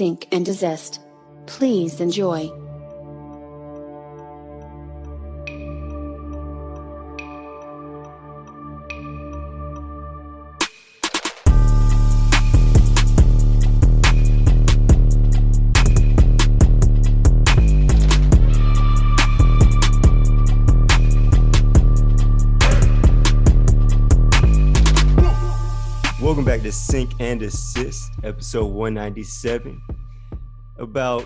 Sync and Desist. Please enjoy. Sync and Desist, episode 197. About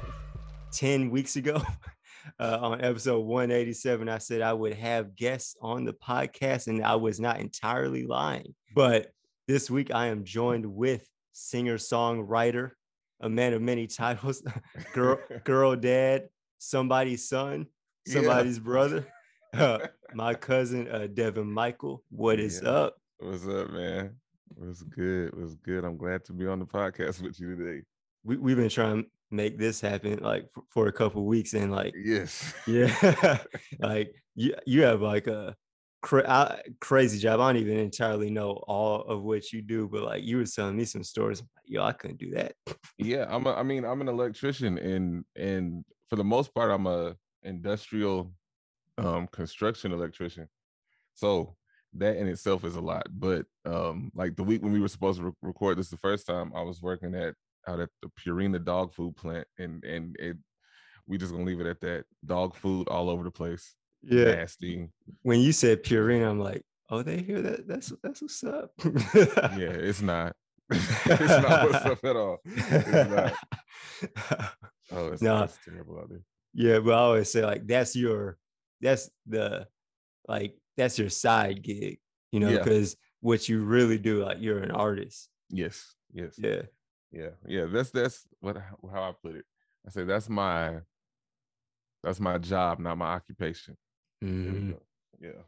10 weeks ago, uh, on episode 187, I said I would have guests on the podcast, and I was not entirely lying. But this week, I am joined with singer songwriter, a man of many titles, girl, girl dad, somebody's son, Yeah. somebody's brother, uh, my cousin, uh, Devin Michael. What is Yeah. up? What's up, man? What's good? What's good? I'm glad to be on the podcast with you today. we, we've been trying to make this happen like for, for a couple weeks and like Yes. yeah like you you have like a cra- I, crazy job i don't even entirely know all of what you do but like you were telling me some stories like, yo i couldn't do that yeah, I'm a, I mean, I'm an electrician and and for the most part I'm a industrial um construction electrician. So that in itself is a lot. But um like the week when we were supposed to re- record this the first time, I was working at out at the Purina dog food plant and and it we just gonna leave it at that. Dog food all over the place. yeah Nasty. when you said purina i'm like oh they hear that that's that's what's up Yeah, it's not. it's not what's up at all. It's not. Oh, it's, Nah. it's terrible out there. yeah but i always say like that's your that's the like that's your side gig you know Yeah. because what you really do like you're an artist Yes, yes, yeah yeah, yeah. That's that's what how I put it. I say that's my that's my job, not my occupation. Mhm. go. Yeah,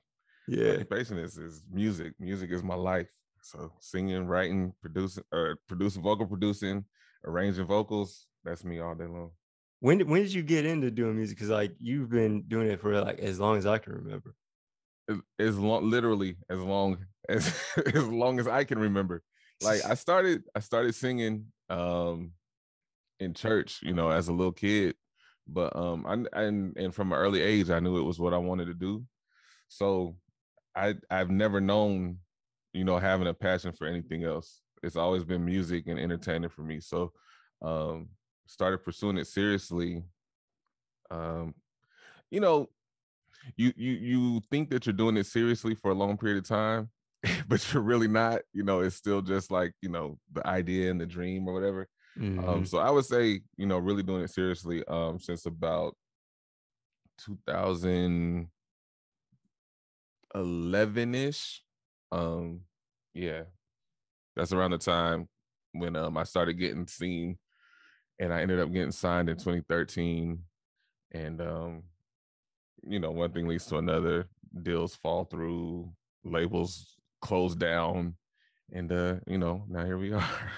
yeah occupation is is music. Music is my life. So singing, writing, producing, or producing, vocal producing, arranging vocals. That's me all day long. When did when did you get into doing music? Because like you've been doing it for like as long as I can remember. As, long literally as long as as long as I can remember. Like I started I started singing um in church, you know, as a little kid. But um I and and from an early age I knew it was what I wanted to do. So I I've never known, you know, having a passion for anything else. It's always been music and entertainment for me. So um started pursuing it seriously. Um you know, you you you think that you're doing it seriously for a long period of time but you're really not you know it's still just like you know the idea and the dream or whatever um Mhm. so i would say you know really doing it seriously um since about 2011ish um yeah that's around the time when um i started getting seen and i ended up getting signed in 2013 and um you know one thing leads to another deals fall through labels close down and uh you know now here we are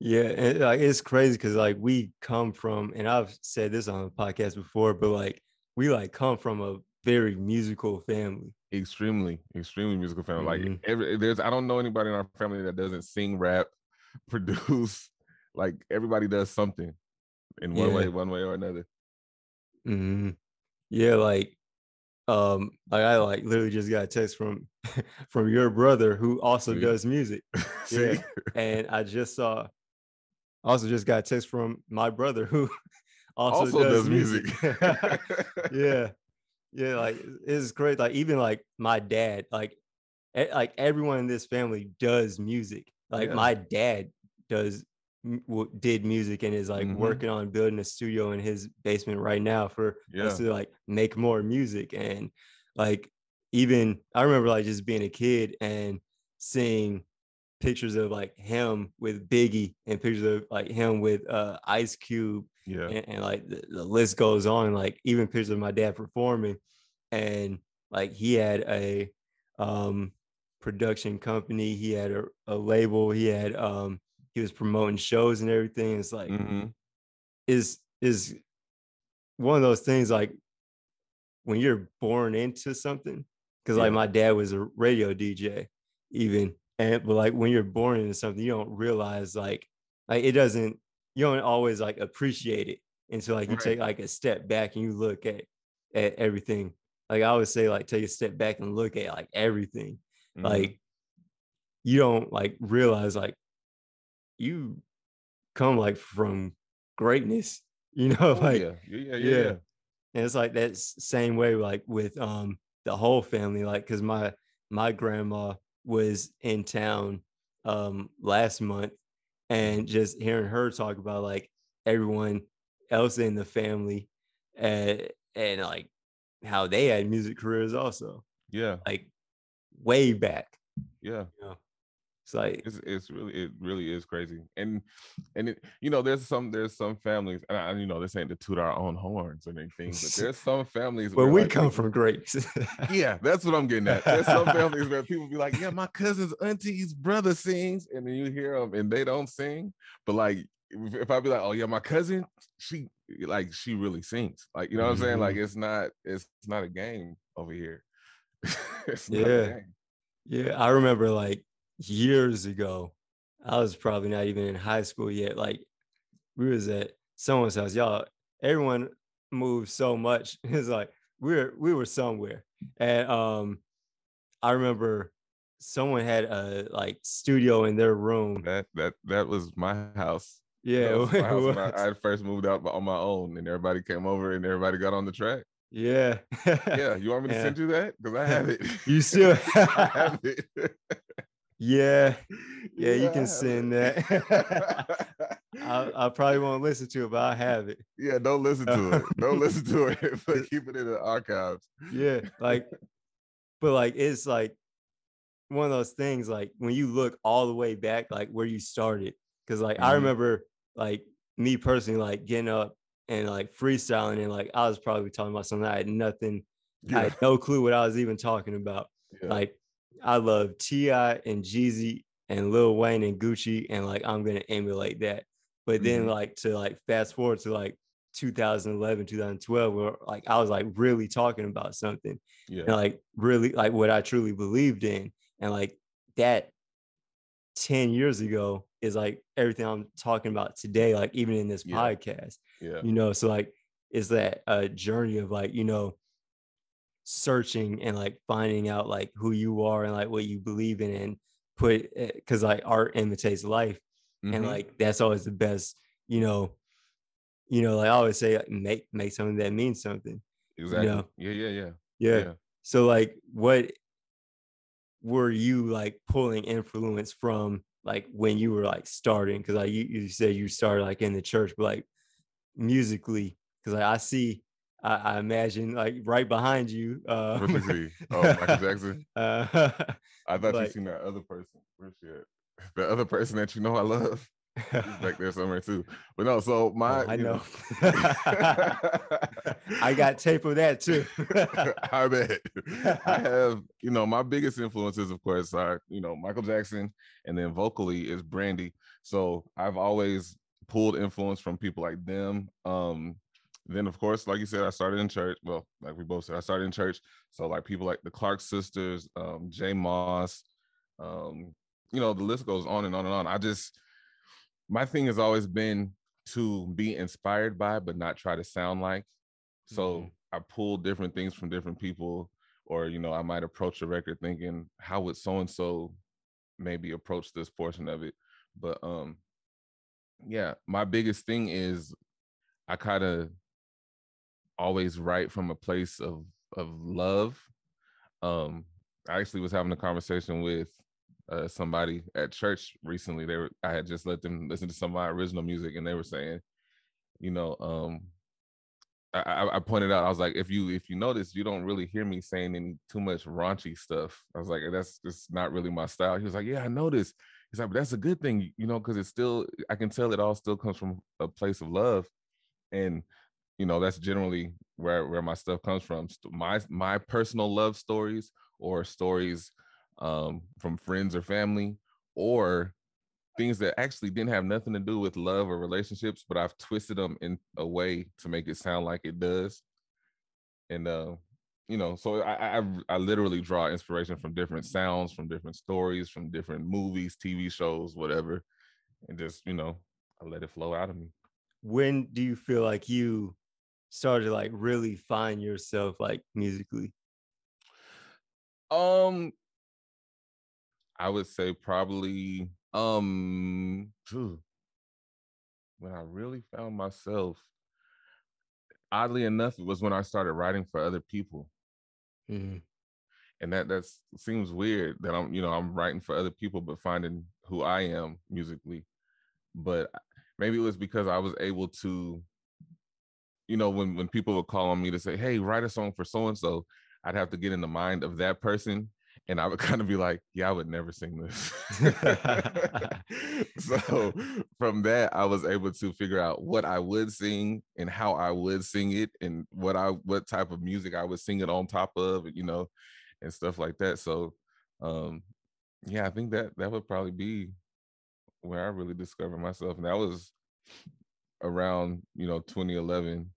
Yeah, and like it's crazy because like we come from, and I've said this on the podcast before, but like we like come from a very musical family. extremely extremely musical family like Mhm. every there's i don't know anybody in our family that doesn't sing rap produce like everybody does something in one Yeah. way one way or another Mhm. Yeah, like um, like I like literally just got a text from from your brother who also See? does music. Yeah. and I just saw also just got a text from my brother who also, also, does, does music. music yeah. Yeah, like it's great. Like even like my dad, like like everyone in this family does music. Like Yeah. my dad does w- did music and is like Mhm. working on building a studio in his basement right now for yeah. us to like make more music and like even I remember like just being a kid and seeing pictures of like him with Biggie and pictures of like him with uh Ice Cube yeah. and, and like the, the list goes on like even pictures of my dad performing. And like he had a um production company. He had a, a label. He had um he was promoting shows and everything it's like Mhm. is is one of those things like when you're born into something because like my dad was a radio dj even and but like when you're born into something you don't realize like like it doesn't you don't always like appreciate it until like you Right. take like a step back and you look at at everything. Like I always say, like take a step back and look at like everything. Mhm. Like you don't like realize like you come like from greatness, you know, Oh, like yeah. Yeah, yeah, yeah, yeah. and it's like that same way like with um the whole family like because my my grandma was in town um last month and just hearing her talk about like everyone else in the family and and like how they had music careers also Yeah, like way back yeah. you know it's like It's it's really it really is crazy, and and it, you know there's some there's some families, and I, you know this ain't to toot our own horns or anything, but there's some families where we like, come from greatness Yeah, that's what I'm getting at. There's some families where people be like, "Yeah, my cousin's auntie's brother sings," and then you hear them and they don't sing. But like, if, I be like, "Oh yeah, my cousin, she like she really sings," like you know what I'm saying? Like Mm-hmm. it's not it's not a game over here. it's not a Yeah. game. Yeah, I remember like years ago, I was probably not even in high school yet. Like we was at someone's house. Y'all, everyone moved so much. It's like we were we were somewhere. And um I remember someone had a like studio in their room. That that that was my house. Yeah, was my house I. I first moved out on my own, and everybody came over and everybody got on the track. yeah. Yeah, you want me to Yeah. send you that? Because I have it. You still have it. Yeah. Yeah, you can send that. I, I probably won't listen to it, but I have it. Yeah, don't listen to it. Don't listen to it, but keep it in the archives. yeah like but like it's like one of those things like when you look all the way back like where you started because like i Mhm. remember like me personally like getting up and like freestyling and like i was probably talking about something i had nothing i had no clue what i was even talking about yeah. like i love ti and jeezy and lil wayne and gucci and like i'm gonna emulate that but then Mhm. like to like fast forward to like 2011 2012 where like i was like really talking about something yeah. and like really like what I truly believed in. And like that 10 years ago is like everything I'm talking about today, like even in this Yeah. podcast, yeah. you know. So like is that a journey of like, you know, searching and like finding out like who you are and like what you believe in and put because like art imitates life and Mhm. like that's always the best, you know. You know, like I always say, like, make make something that means something. exactly. know, Yeah, yeah, yeah. yeah. So like what were you like pulling influence from like when you were like starting? Cause like you, you said you started like in the church, but like musically, because like I see I, I imagine like right behind you. Uh, you see? Oh, Michael Jackson. uh, I thought Like- you seen that other person. Where's she at? The other person that you know I love. He's back there somewhere too. But no, so my Oh, I you know. I got tape of that too. I bet. I have, you know, my biggest influences, of course, are, you know, Michael Jackson, and then vocally is Brandy. So I've always pulled influence from people like them. Um, then of course, like you said, I started in church. Well, like we both said, I started in church. So like people like the Clark sisters, um, J Moss, um, you know, the list goes on and on and on. I just my thing has always been to be inspired by, but not try to sound like. So Mhm. I pull different things from different people, or you know, I might approach a record thinking, how would so and so maybe approach this portion of it? But um, yeah, my biggest thing is I kind of always write from a place of of love. Um, I actually was having a conversation with uh, somebody at church recently. They were I had just let them listen to some of my original music, and they were saying, you know, um, I, I, pointed out I was like, if you if you notice, you don't really hear me saying any too much raunchy stuff. I was like, that's just not really my style. He was like, yeah, I noticed. He's like, but that's a good thing, you know, because it's still I can tell it all still comes from a place of love, and you know that's generally where where my stuff comes from. My my personal love stories or stories um, from friends or family or things that actually didn't have nothing to do with love or relationships, but I've twisted them in a way to make it sound like it does. And uh, you know, so I, I I literally draw inspiration from different sounds, from different stories, from different movies, TV shows, whatever, and just you know, I let it flow out of me. When do you feel like you started to like really find yourself like musically? Um, I would say probably um when I really found myself. Oddly enough, it was when I started writing for other people. Mm-hmm. And that that seems weird that I'm, you know, I'm writing for other people, but finding who I am musically. But maybe it was because I was able to, you know, when when people would call on me to say, "Hey, write a song for so and so," I'd have to get in the mind of that person and I would kind of be like, yeah, I would never sing this. so from that, I was able to figure out what I would sing and how I would sing it and what I what type of music I would sing it on top of, you know, and stuff like that. So um yeah, I think that that would probably be where I really discovered myself. And that was around, you know, 2011,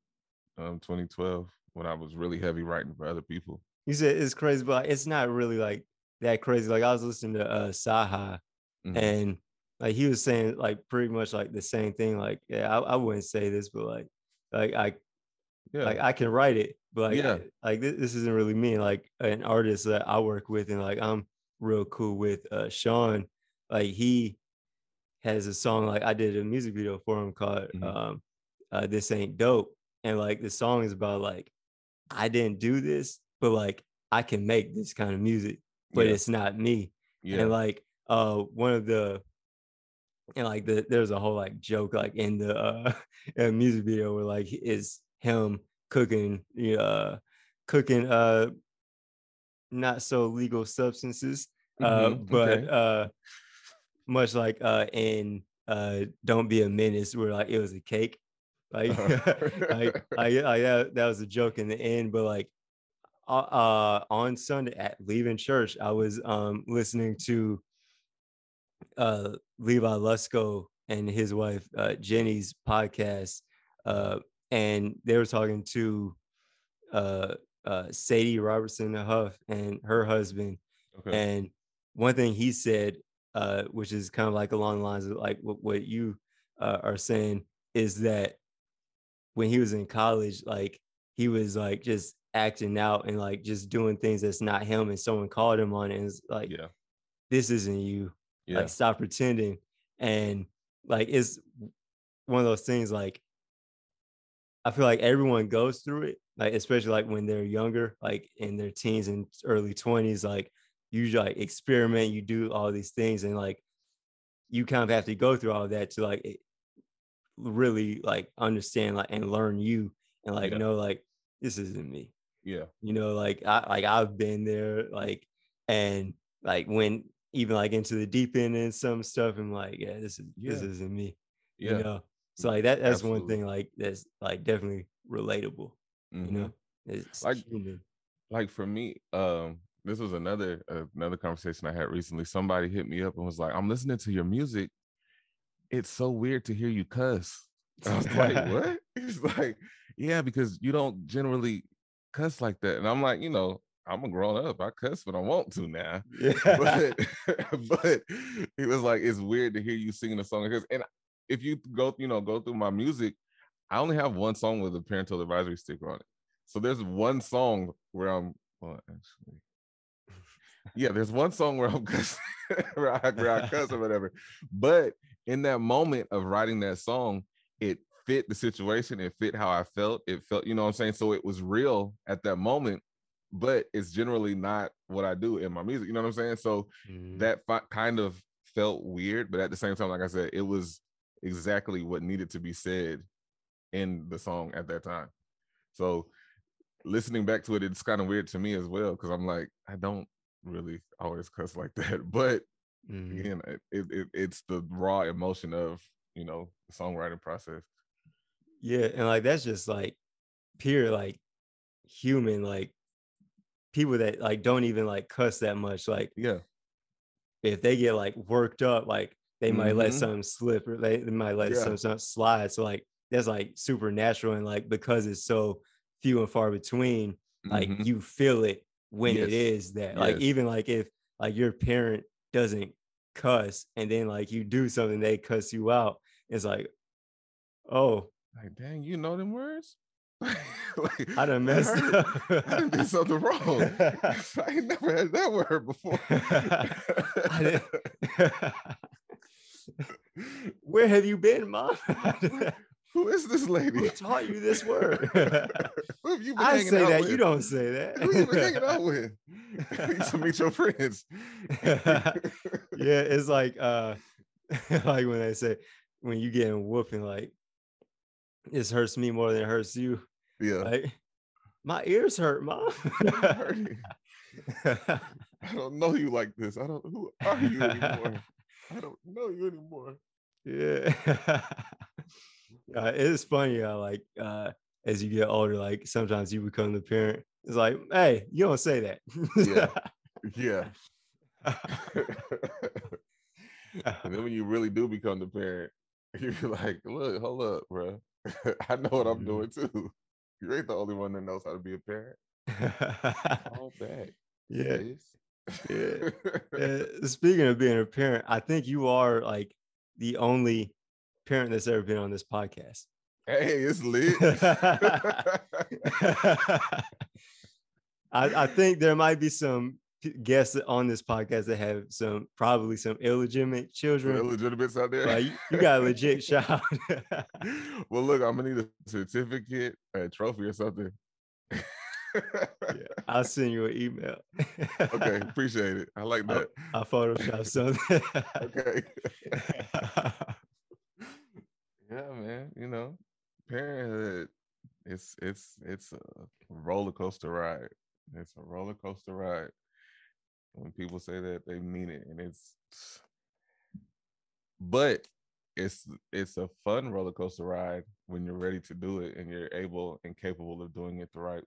um, 2012, when I was really heavy writing for other people you said it's crazy, but it's not really like that crazy. Like I was listening to uh Saha mm-hmm. and like he was saying like pretty much like the same thing. Like, yeah, I, I wouldn't say this, but like like I yeah. like I can write it, but like, yeah. I, like this, this, isn't really me. Like an artist that I work with and like I'm real cool with uh Sean. Like he has a song like I did a music video for him called mm-hmm. um uh, This Ain't Dope. And like the song is about like I didn't do this, but like I can make this kind of music, but yeah. it's not me. Yeah. And like uh one of the and like the there's a whole like joke like in the uh music video where like is him cooking uh cooking uh not so legal substances uh mm-hmm. but okay. uh much like uh in uh don't be a menace where like it was a cake like, like, I, I, yeah, that was a joke in the end but like uh, uh, on Sunday at leaving church, I was um, listening to uh, Levi Lusko and his wife uh, Jenny's podcast, uh, and they were talking to uh, uh, Sadie Robertson Huff and her husband. Okay. And one thing he said, uh, which is kind of like along the lines of like what, what you uh, are saying, is that when he was in college, like he was like just acting out and like just doing things that's not him and someone called him on it and it's like yeah. This isn't you. Yeah. like stop pretending. And like it's one of those things like i feel like everyone goes through it like especially like when they're younger like in their teens and early 20s like you like experiment you do all these things and like you kind of have to go through all that to like really like understand like and learn you and like yeah. know like this isn't me yeah. You know, like I like I've been there, like, and like when even like into the deep end and some stuff, I'm like, yeah, this is yeah. this isn't me. Yeah. You know. So like that that's Absolutely. one thing like that's like definitely relatable. Mm-hmm. You know, it's like human. like for me, um, this was another uh, another conversation I had recently. Somebody hit me up and was like, "I'm listening to your music. It's so weird to hear you cuss." I was like, "What?" He's like, "Yeah, because you don't generally cuss like that. And I'm like, you know, I'm a grown up. I cuss when I want to now. Yeah. But but he was like, it's weird to hear you singing a song because and if you go, you know, go through my music, I only have one song with a parental advisory sticker on it. So there's one song where I'm well, actually. Yeah, there's one song where I'm cussing, where, I, where I cuss or whatever. But in that moment of writing that song, it fit the situation. It fit how I felt. It felt, you know what I'm saying? So it was real at that moment, but it's generally not what I do in my music. You know what I'm saying? So mm. that kind of felt weird, but at the same time, like I said, it was exactly what needed to be said in the song at that time. So listening back to it, it's kind of weird to me as well because I'm like, I don't really always cuss like that, but mm. again, it, it, it's the raw emotion of you know the songwriting process. Yeah, and like that's just like pure like human like people that like don't even like cuss that much like yeah if they get like worked up like they mm-hmm. might let mm-hmm. something slip or they, they might let yeah. something slide so like that's like supernatural and like because it's so few and far between like mm-hmm. you feel it when yes. it is that like yes. even like if like your parent doesn't cuss and then like you do something they cuss you out It's like, oh, Like, dang, you know them words? like, I done messed heard- up. I done did something wrong. I ain't never had that word before. I Where have you been, mom? Who is this lady? Who taught you this word? Who have you been I hanging say out that. with? You don't say that. Who you been hanging out with? Need to meet your friends. yeah, it's like uh like when they say when you getting whooping, like this hurts me more than it hurts you. yeah. Like my ears hurt, mom. I don't know you like this. I don't. Who are you anymore? I don't know you anymore. yeah. Uh, it's funny how like uh as you get older, like sometimes you become the parent. It's like, hey, you don't say that. Yeah. yeah. and then when you really do become the parent, you're like, look, hold up, bro. I know what I'm Mhm. doing too. You ain't the only one that knows how to be a parent. All back. yeah. Yeah. Uh, speaking of being a parent, I think you are like the only parent that's ever been on this podcast. hey, it's lit. I, I think there might be some guests on this podcast that have some probably some illegitimate children. illegitimates out there. Like, you, got a legit child. well, look, I'm gonna need a certificate, a trophy, or something. Yeah, I'll send you an email. okay, appreciate it. I like that. I'll Photoshop something. Okay. Yeah, man. You know, parenthood. It's it's it's a roller coaster ride. It's a roller coaster ride. When people say that, they mean it, and it's. But it's it's a fun roller coaster ride when you're ready to do it and you're able and capable of doing it the right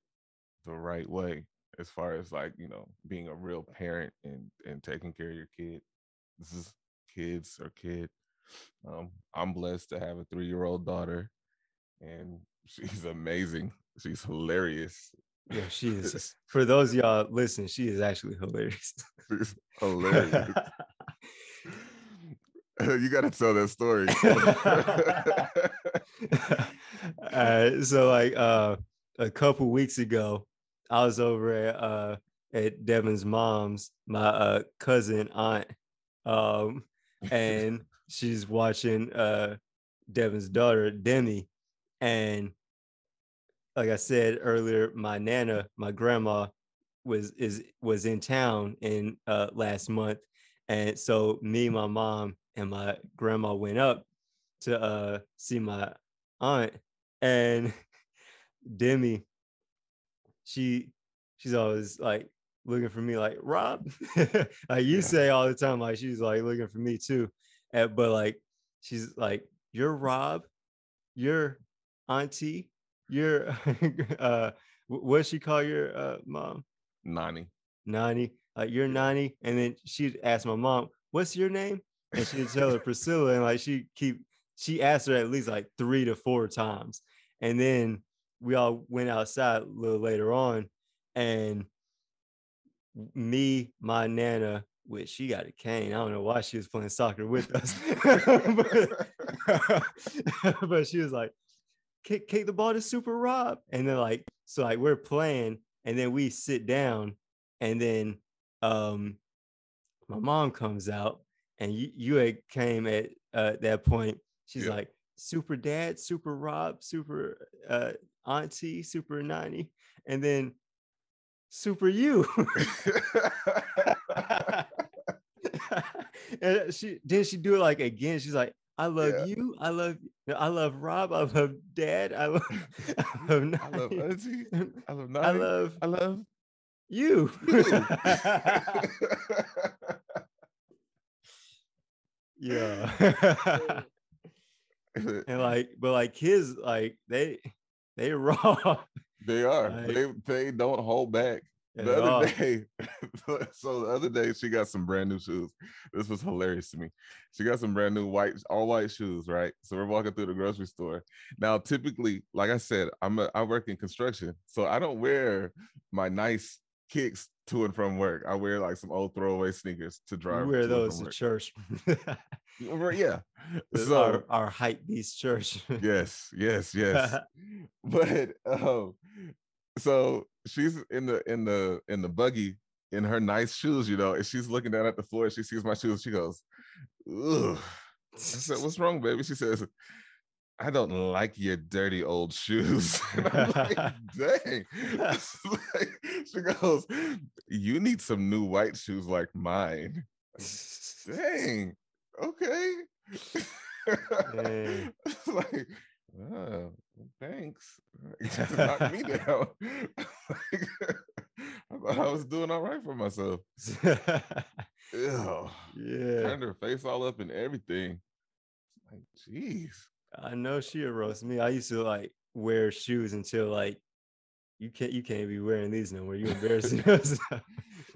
the right way as far as like you know being a real parent and and taking care of your kid this is kids or kid um i'm blessed to have a three-year-old daughter and she's amazing she's hilarious yeah, she is. For those of y'all listen, she is actually hilarious. she's hilarious you gotta tell that story right, so like uh a couple weeks ago, I was over at uh at Devin's mom's, my uh cousin aunt, um, and she's watching uh Devin's daughter Demi, and like I said earlier, my nana, my grandma, was is was in town in uh last month, and so me, my mom, and my grandma went up to uh see my aunt, and Demi, she she's always like looking for me, like Rob, like you say all the time, like she's like looking for me too, Uh, but like she's like you're Rob, you're auntie, you're uh wh- what she call your uh mom? nani Nani, like you're Nani, and then she'd ask my mom, "What's your name?" And she'd tell her Priscilla, and like she keep she asked her at least like three to four times, and then we all went outside a little later on, and me, my nana, which she got a cane. I don't know why she was playing soccer with us, but, but she was like, kick, kick the ball to Super Rob. And then like, so like we're playing, and then we sit down, and then um my mom comes out, and you you had came at uh, that point. She's Yeah. like, super dad, super Rob, super uh auntie, super nanny, and then super you. and she then she do it like again. She's like, I love Yeah. you. I love I love Rob. I love dad. I love I love, I love auntie. I love I love I love you. yeah. and like, but like kids, like they they raw. they are. Like- they they don't hold back. The all. other day, so the other day she got some brand new shoes. This was hilarious to me. She got some brand new white, all white shoes, right? So we're walking through the grocery store. Now, typically, like I said, I'm a I work in construction, so I don't wear my nice kicks to and from work. I wear like some old throwaway sneakers to drive. You wear to those to church. Yeah. our, So our hype beast church. yes, yes, yes. but um, so she's in the in the in the buggy in her nice shoes, you know, and she's looking down at the floor. She sees my shoes. She goes, "Ugh." I said, "What's wrong, baby?" She says, "I don't like your dirty old shoes." And I'm like, "Dang!" Like- she goes, "You need some new white shoes like mine." Dang. Okay. Dang. Like, oh, thanks. Knocked me down. Like, I thought I was doing all right for myself. Ew. yeah, Turned her face all up and everything. Like, jeez. I know she'll roast me. I used to like wear shoes until like you can't you can't be wearing these no more. You embarrassing us.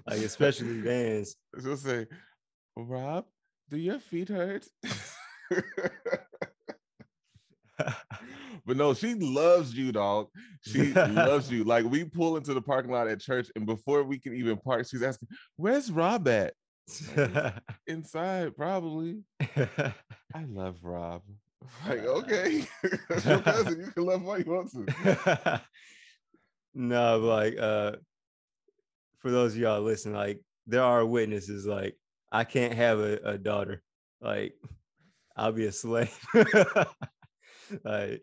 like especially Vans. She'll say, Rob, do your feet hurt? but no, she loves you, dog. She loves you. Like we pull into the parking lot at church, and before we can even park, she's asking, "Where's Rob at?" Inside, probably. I love Rob. Like, okay, that's your cousin. You can love all you want to. no, like uh for those of y'all listening, like there are witnesses, like I can't have a, a daughter. Like I'll be a slave. like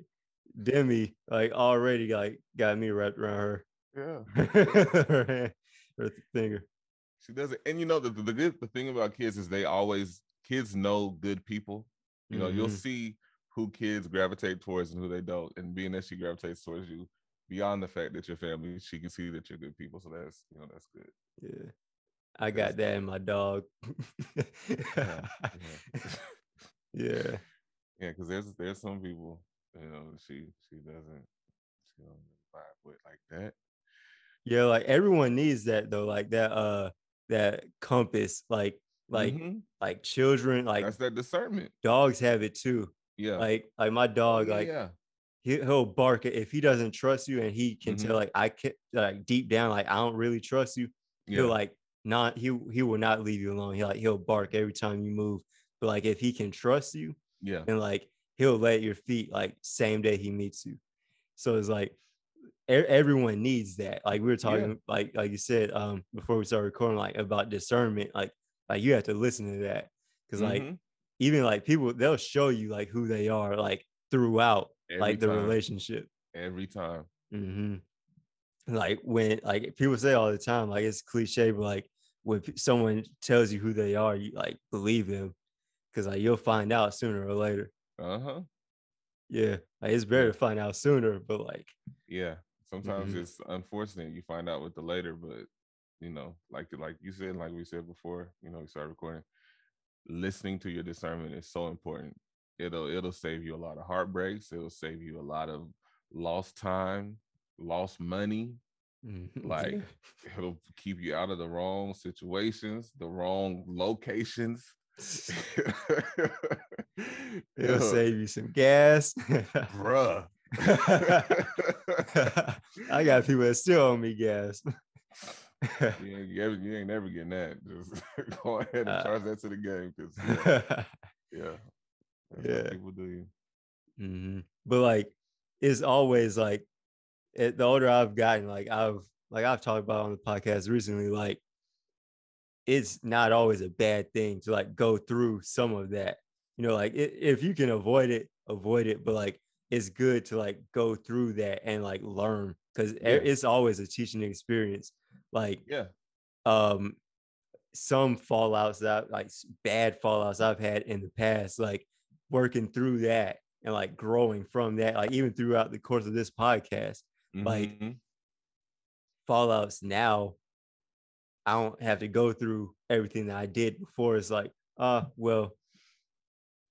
Demi, like already like got me wrapped around her. Yeah, her, hand- her finger. she does it. And you know the, the good the thing about kids is they always kids know good people. You know, you'll Mhm. see who kids gravitate towards and who they don't. And being that she gravitates towards you, beyond the fact that you're family, she can see that you're good people. So that's you know that's good. Yeah. I That's got that in my dog. Yeah, yeah. Yeah, because there's there's some people, you know, she she doesn't she don't vibe with like that. Yeah, like everyone needs that though, like that uh that compass, like like Mhm. like children, like that's that discernment. dogs have it too. Yeah. Like like my Oh, dog, yeah, like yeah. he, he'll bark if he doesn't trust you and he can Mhm. tell like I can like deep down, like I don't really trust you. Yeah. He'll like not he he will not leave you alone. He like he'll bark every time you move. But like if he can trust you, yeah. and like he'll lay at your feet like same day he meets you. So it's like e- everyone needs that. Like we were talking, like like you said, um, before we started recording, like about discernment. Like like you have to listen to that because like Mhm. even like people they'll show you like who they are like throughout Every like the time. relationship. every time. hmm Like when like people say all the time, like it's cliche, but like when p- someone tells you who they are, you like believe them because like you'll find out sooner or later. Uh-huh. Yeah, like it's better to find out sooner, but like, Yeah. Sometimes Mhm. it's unfortunate you find out with the later, but you know, like like you said, like we said before, you know, we started recording. Listening to your discernment is so important. It'll it'll save you a lot of heartbreaks. It'll save you a lot of lost time, lost money. mhm, Like. It'll keep you out of the wrong situations, the wrong locations. it'll save you some gas. bruh. I got people that still owe me gas. you, ain't, you, ain't never getting that. Just go ahead and Uh, charge that to the game because yeah, yeah, Yeah. people do you. Mhm. But like, it's always like, it, the older I've gotten, like I've like I've talked about on the podcast recently, like it's not always a bad thing to like go through some of that. You know, like i if you can avoid it, avoid it. But like, it's good to like go through that and like learn because Yeah. it's always a teaching experience. Like, Yeah, um some fallouts that like bad fallouts I've had in the past, like working through that and like growing from that, like even throughout the course of this podcast, Like, Mhm. fallouts now, I don't have to go through everything that I did before. It's like, uh, well,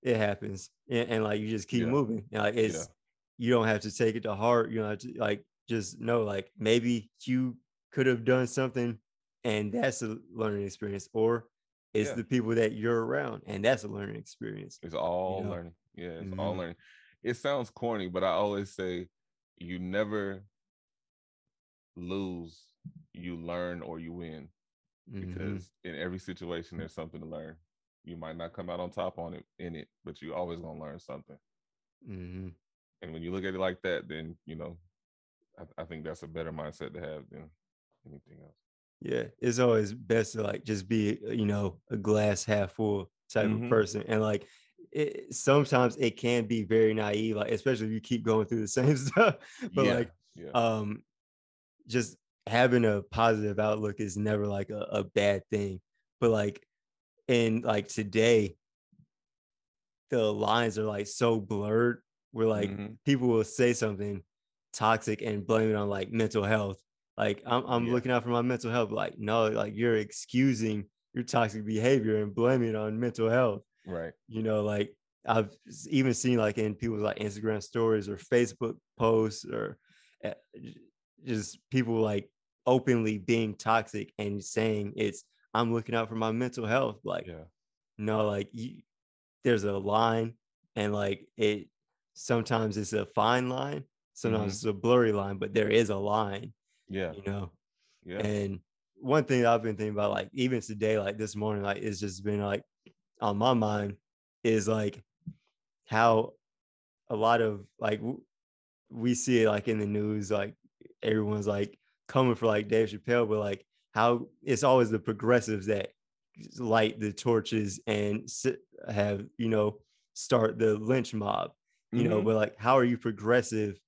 it happens. And, and like you just keep Yeah. moving. And like it's Yeah. you don't have to take it to heart. You know, have to like just know like maybe you could have done something and that's a learning experience, or it's Yeah. the people that you're around and that's a learning experience. it's all know? learning. Yeah, it's all Mhm. learning. It sounds corny, but I always say you never lose you learn or you win Mhm. because in every situation there's something to learn. You might not come out on top on it in it, but you always gonna learn something. Mhm. And when you look at it like that, then you know, I, I think that's a better mindset to have than anything else. Yeah, it's always best to like just be, you know, a glass half full type Mhm. of person. And like it sometimes it can be very naive, like especially if you keep going through the same stuff. But yeah, like yeah, um just having a positive outlook is never like a, a bad thing. But like in like today, the lines are like so blurred where like Mhm. people will say something toxic and blame it on like mental health. Like I'm I'm Yeah. looking out for my mental health. Like, no, like you're excusing your toxic behavior and blaming it on mental health. right. You know, like I've even seen like in people's like Instagram stories or Facebook posts or uh, just people like openly being toxic and saying it's I'm looking out for my mental health. Like, Yeah, no, like you, there's a line and like it sometimes it's a fine line, sometimes mm-hmm. it's a blurry line, but there is a line, yeah, you know. yeah. And one thing I've been thinking about, like even today, like this morning, like it's just been like on my mind is like how a lot of like w- we see it like in the news, like everyone's like coming for like Dave Chappelle, but like how it's always the progressives that light the torches and sit, have you know start the lynch mob, you know. Mhm. But like, how are you progressive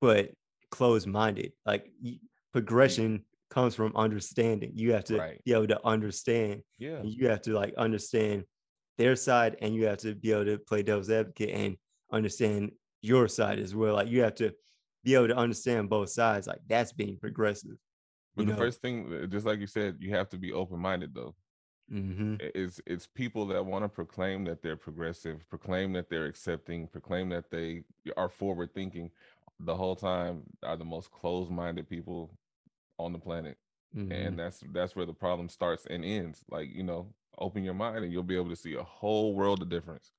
but closed minded? Like y- progression comes from understanding. You have to Right. be able to understand yeah, you have to like understand their side and you have to be able to play devil's advocate and understand your side as well like you have to be able to understand both sides like that's being progressive But the know first thing, uh, just like you said, you have to be open minded though. Mhm. It's it's people that want to proclaim that they're progressive, proclaim that they're accepting, proclaim that they are forward thinking. The whole time are the most closed minded people on the planet, Mhm. and that's that's where the problem starts and ends. Like you know, open your mind and you'll be able to see a whole world of difference.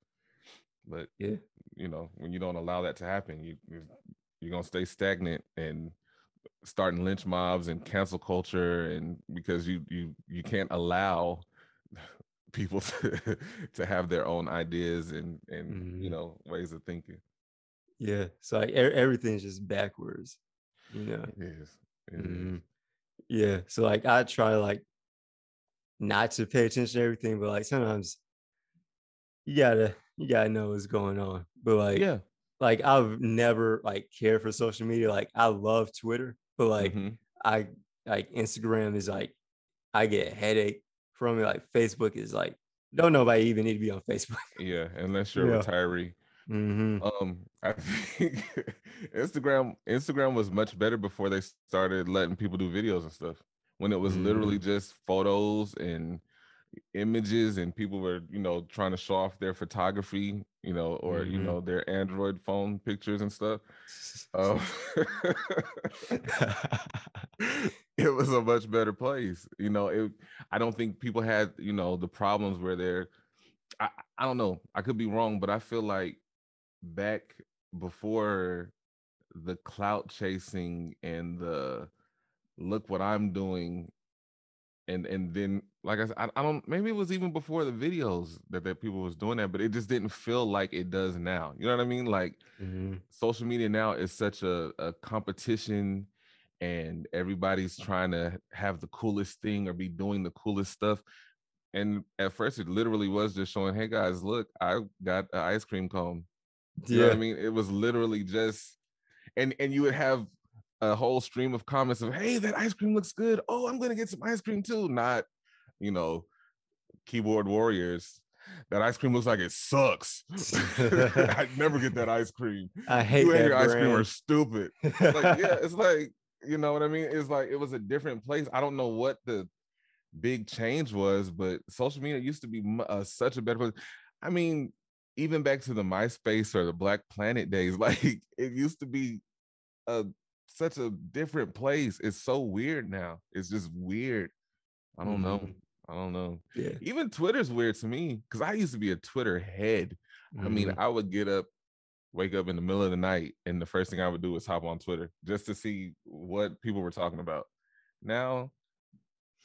But yeah you know, when you don't allow that to happen, you you- you're gonna stay stagnant and starting lynch mobs and cancel culture and because you you you can't allow people to to have their own ideas and and you Mhm. know ways of thinking yeah so like everything's just backwards you know it is, it is. Mhm. yeah so like i try like not to pay attention to everything but like sometimes you gotta you gotta know what's going on but like yeah like I've never like cared for social media. Like I love Twitter, but like mhm, I like Instagram is like I get a headache from it. Like Facebook is like don't nobody even need to be on Facebook. yeah unless you're Yeah. a retiree hmm um i think instagram instagram was much better before they started letting people do videos and stuff when it was literally just photos and images and people were you know trying to show off their photography you know or you Mhm. know their android phone pictures and stuff um, it was a much better place you know it i don't think people had you know the problems where they're i, I don't know i could be wrong but i feel like back before the clout chasing and the look what i'm doing and and then like I said, I, I don't maybe it was even before the videos that that people was doing that, but it just didn't feel like it does now. You know what I mean? Like Mhm. social media now is such a, a competition and everybody's trying to have the coolest thing or be doing the coolest stuff. And at first it literally was just showing, hey guys, look, I got an ice cream cone. You know yeah. what I mean? It was literally just and and you would have a whole stream of comments of, hey, that ice cream looks good. Oh, I'm gonna get some ice cream too. Not, you know, keyboard warriors. That ice cream looks like it sucks. I'd never get that ice cream. I hate you and that your ice cream are brand. stupid. Like, yeah, it's like, you know what I mean? It's like it was a different place. I don't know what the big change was, but social media used to be uh, such a better place. I mean, even back to the MySpace or the Black Planet days, like it used to be a such a different place. It's so weird now. It's just weird. I don't know. I don't know. yeah. Even Twitter's weird to me because I used to be a Twitter head. I mean, Mhm. I would get up, wake up in the middle of the night, and the first thing I would do was hop on Twitter just to see what people were talking about. now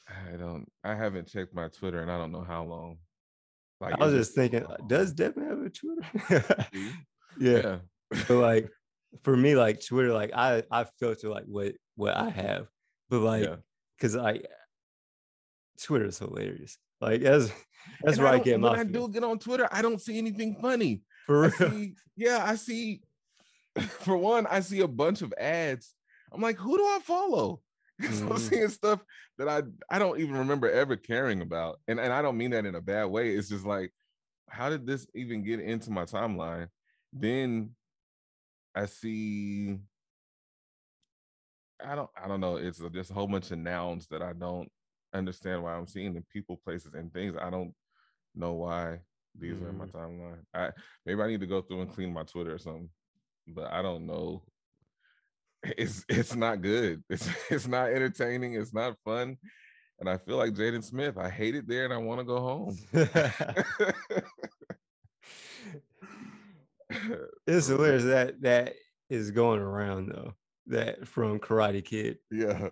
I don't I haven't checked my Twitter and I don't know how long. Like I was just thinking, does Devin have a Twitter? yeah. yeah. but like for me, like Twitter, like I I filter like what what I have, but like because yeah. I Twitter is hilarious. Like as that's where I, I get my. When I do get on Twitter, I don't see anything funny. For real. See, yeah, I see. For one, I see a bunch of ads. I'm like, who do I follow? Mm-hmm. I'm seeing stuff that I I don't even remember ever caring about, and and I don't mean that in a bad way. It's just like, how did this even get into my timeline? Then I see. I don't. I don't know. It's just a whole bunch of nouns that I don't understand why I'm seeing the people, places, and things. I don't know why these mm. are in my mm-hmm. timeline. I maybe I need to go through and clean my Twitter or something, but I don't know. It's it's not good. It's it's not entertaining. It's not fun, and I feel like Jaden Smith. I hate it there, and I want to go home. it's hilarious that that is going around though. That from Karate Kid. Yeah.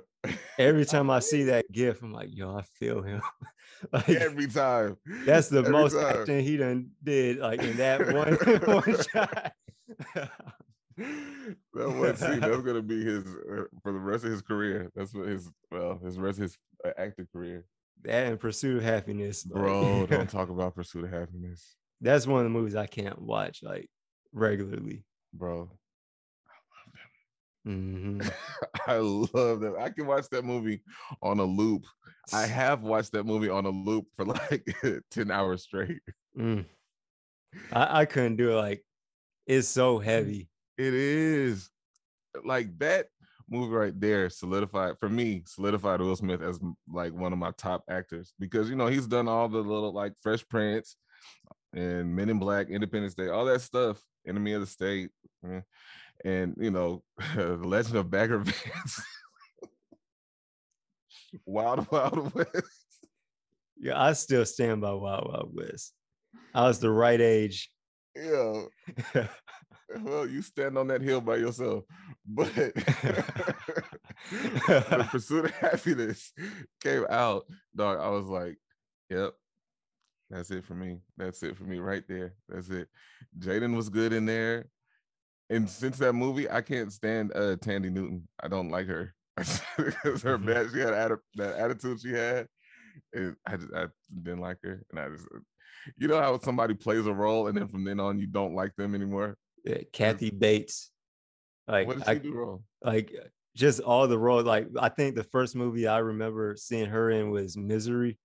Every time I see that gif, I'm like, yo, I feel him. like, every time. That's the every most time. action he done did, like in that one one shot. that one scene that's gonna be his uh, for the rest of his career. That's what his well, his rest of his uh, active career. That and Pursuit of Happiness, bro. don't talk about Pursuit of Happiness. That's one of the movies I can't watch like regularly, bro. Mm-hmm. I love that. I can watch that movie on a loop. I have watched that movie on a loop for like 10 hours straight. Mm. I, I couldn't do it. Like, it's so heavy. It is. Like that movie right there solidified for me, solidified Will Smith as like one of my top actors because you know he's done all the little like Fresh Prince and Men in Black, Independence Day, all that stuff, Enemy of the State. And you know, the Legend of Bagger Vance, Wild Wild West. Yeah, I still stand by Wild Wild West. I was the right age. Yeah. well, you stand on that hill by yourself. But the pursuit of happiness came out, dog. I was like, yep, that's it for me. That's it for me right there. That's it. Jaden was good in there and since that movie, I can't stand uh Thandie Newton. I don't like her because her mm-hmm. bad. She had that attitude she had. And I just I didn't like her, and I just you know how somebody plays a role and then from then on you don't like them anymore. Yeah, Kathy Bates. Like what did she I, do wrong? Like just all the roles. Like I think the first movie I remember seeing her in was Misery.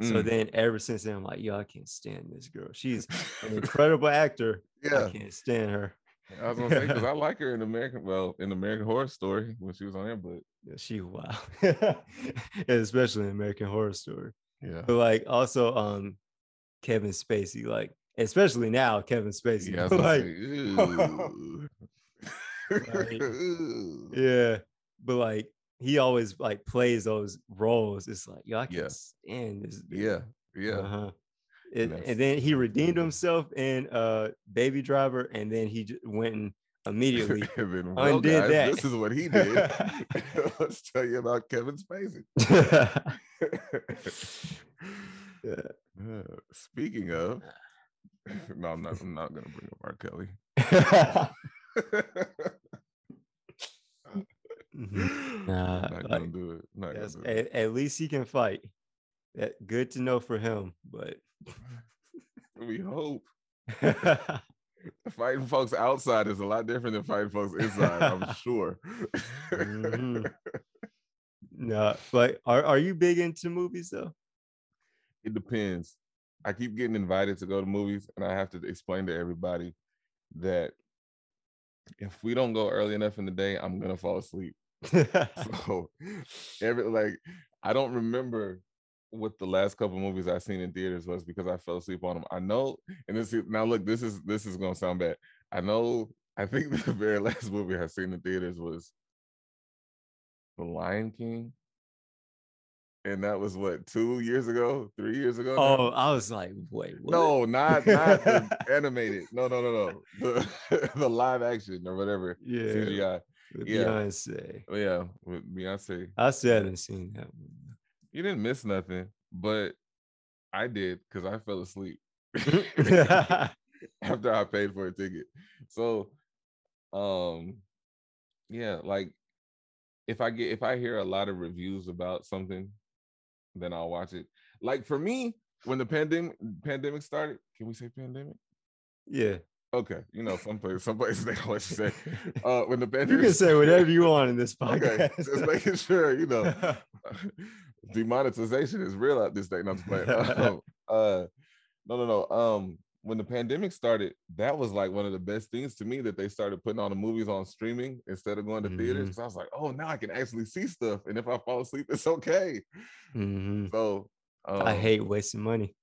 Mm. So then ever since then, I'm like, yo, I can't stand this girl. She's an incredible actor. Yeah. I can't stand her. I was gonna say because I like her in American, well, in American Horror Story when she was on there, but yeah, she wow, especially in American Horror Story. Yeah, but like also um Kevin Spacey, like especially now Kevin Spacey, yeah, like, like yeah, but like he always like plays those roles. It's like yo, I can't yeah. stand this. Dude. Yeah, yeah. Uh-huh. It, and then he redeemed himself in uh Baby Driver, and then he went and immediately well, undid guys, that. This is what he did. Let's tell you about Kevin Spacey. yeah. Uh, speaking of, no, I'm not. I'm not gonna bring up R. Kelly. mm-hmm. nah, not like, gonna do it. Not gonna do it. At, at least he can fight. That good to know for him, but we hope. fighting folks outside is a lot different than fighting folks inside, I'm sure. mm-hmm. No, but are, are you big into movies though? It depends. I keep getting invited to go to movies, and I have to explain to everybody that if we don't go early enough in the day, I'm gonna fall asleep. so every like I don't remember what the last couple movies I've seen in theaters was because I fell asleep on them. I know, and this is now look, this is this is gonna sound bad. I know. I think the very last movie I seen in theaters was The Lion King, and that was what two years ago, three years ago. Oh, I was like, wait, what? no, not not the animated. No, no, no, no. The the live action or whatever. yeah, CGI. with yeah. Beyonce. Oh, yeah, with Beyonce. I still haven't seen that You didn't miss nothing, but I did because I fell asleep after I paid for a ticket. So, um, yeah, like if I get if I hear a lot of reviews about something, then I'll watch it. Like for me, when the pandemic pandemic started, can we say pandemic? yeah, Okay, you know, some places, some places they always say uh when the pandemic. you can say whatever you want in this Okay, podcast. just making sure, you know. Demonetization is real out this day. No, I'm playing. Um, uh, no, no, no. Um, when the pandemic started, that was like one of the best things to me that they started putting all the movies on streaming instead of going to theaters. Mhm. Because I was like, oh, now I can actually see stuff, and if I fall asleep, it's okay. Mhm. So um, I hate wasting money.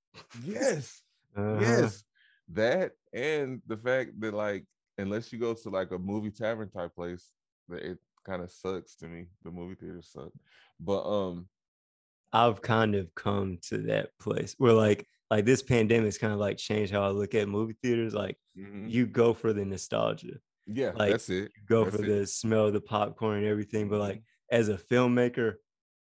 Yes, Uh-huh. yes, that and the fact that like unless you go to like a movie tavern type place, that it kind of sucks to me. The movie theaters suck, but um. I've kind of come to that place where like like this pandemic's kind of like changed how I look at movie theaters. Like mhm. you go for the nostalgia, Yeah, Like, that's it. you go That's for it. Mm-hmm. the smell of the popcorn and everything. But like as a filmmaker,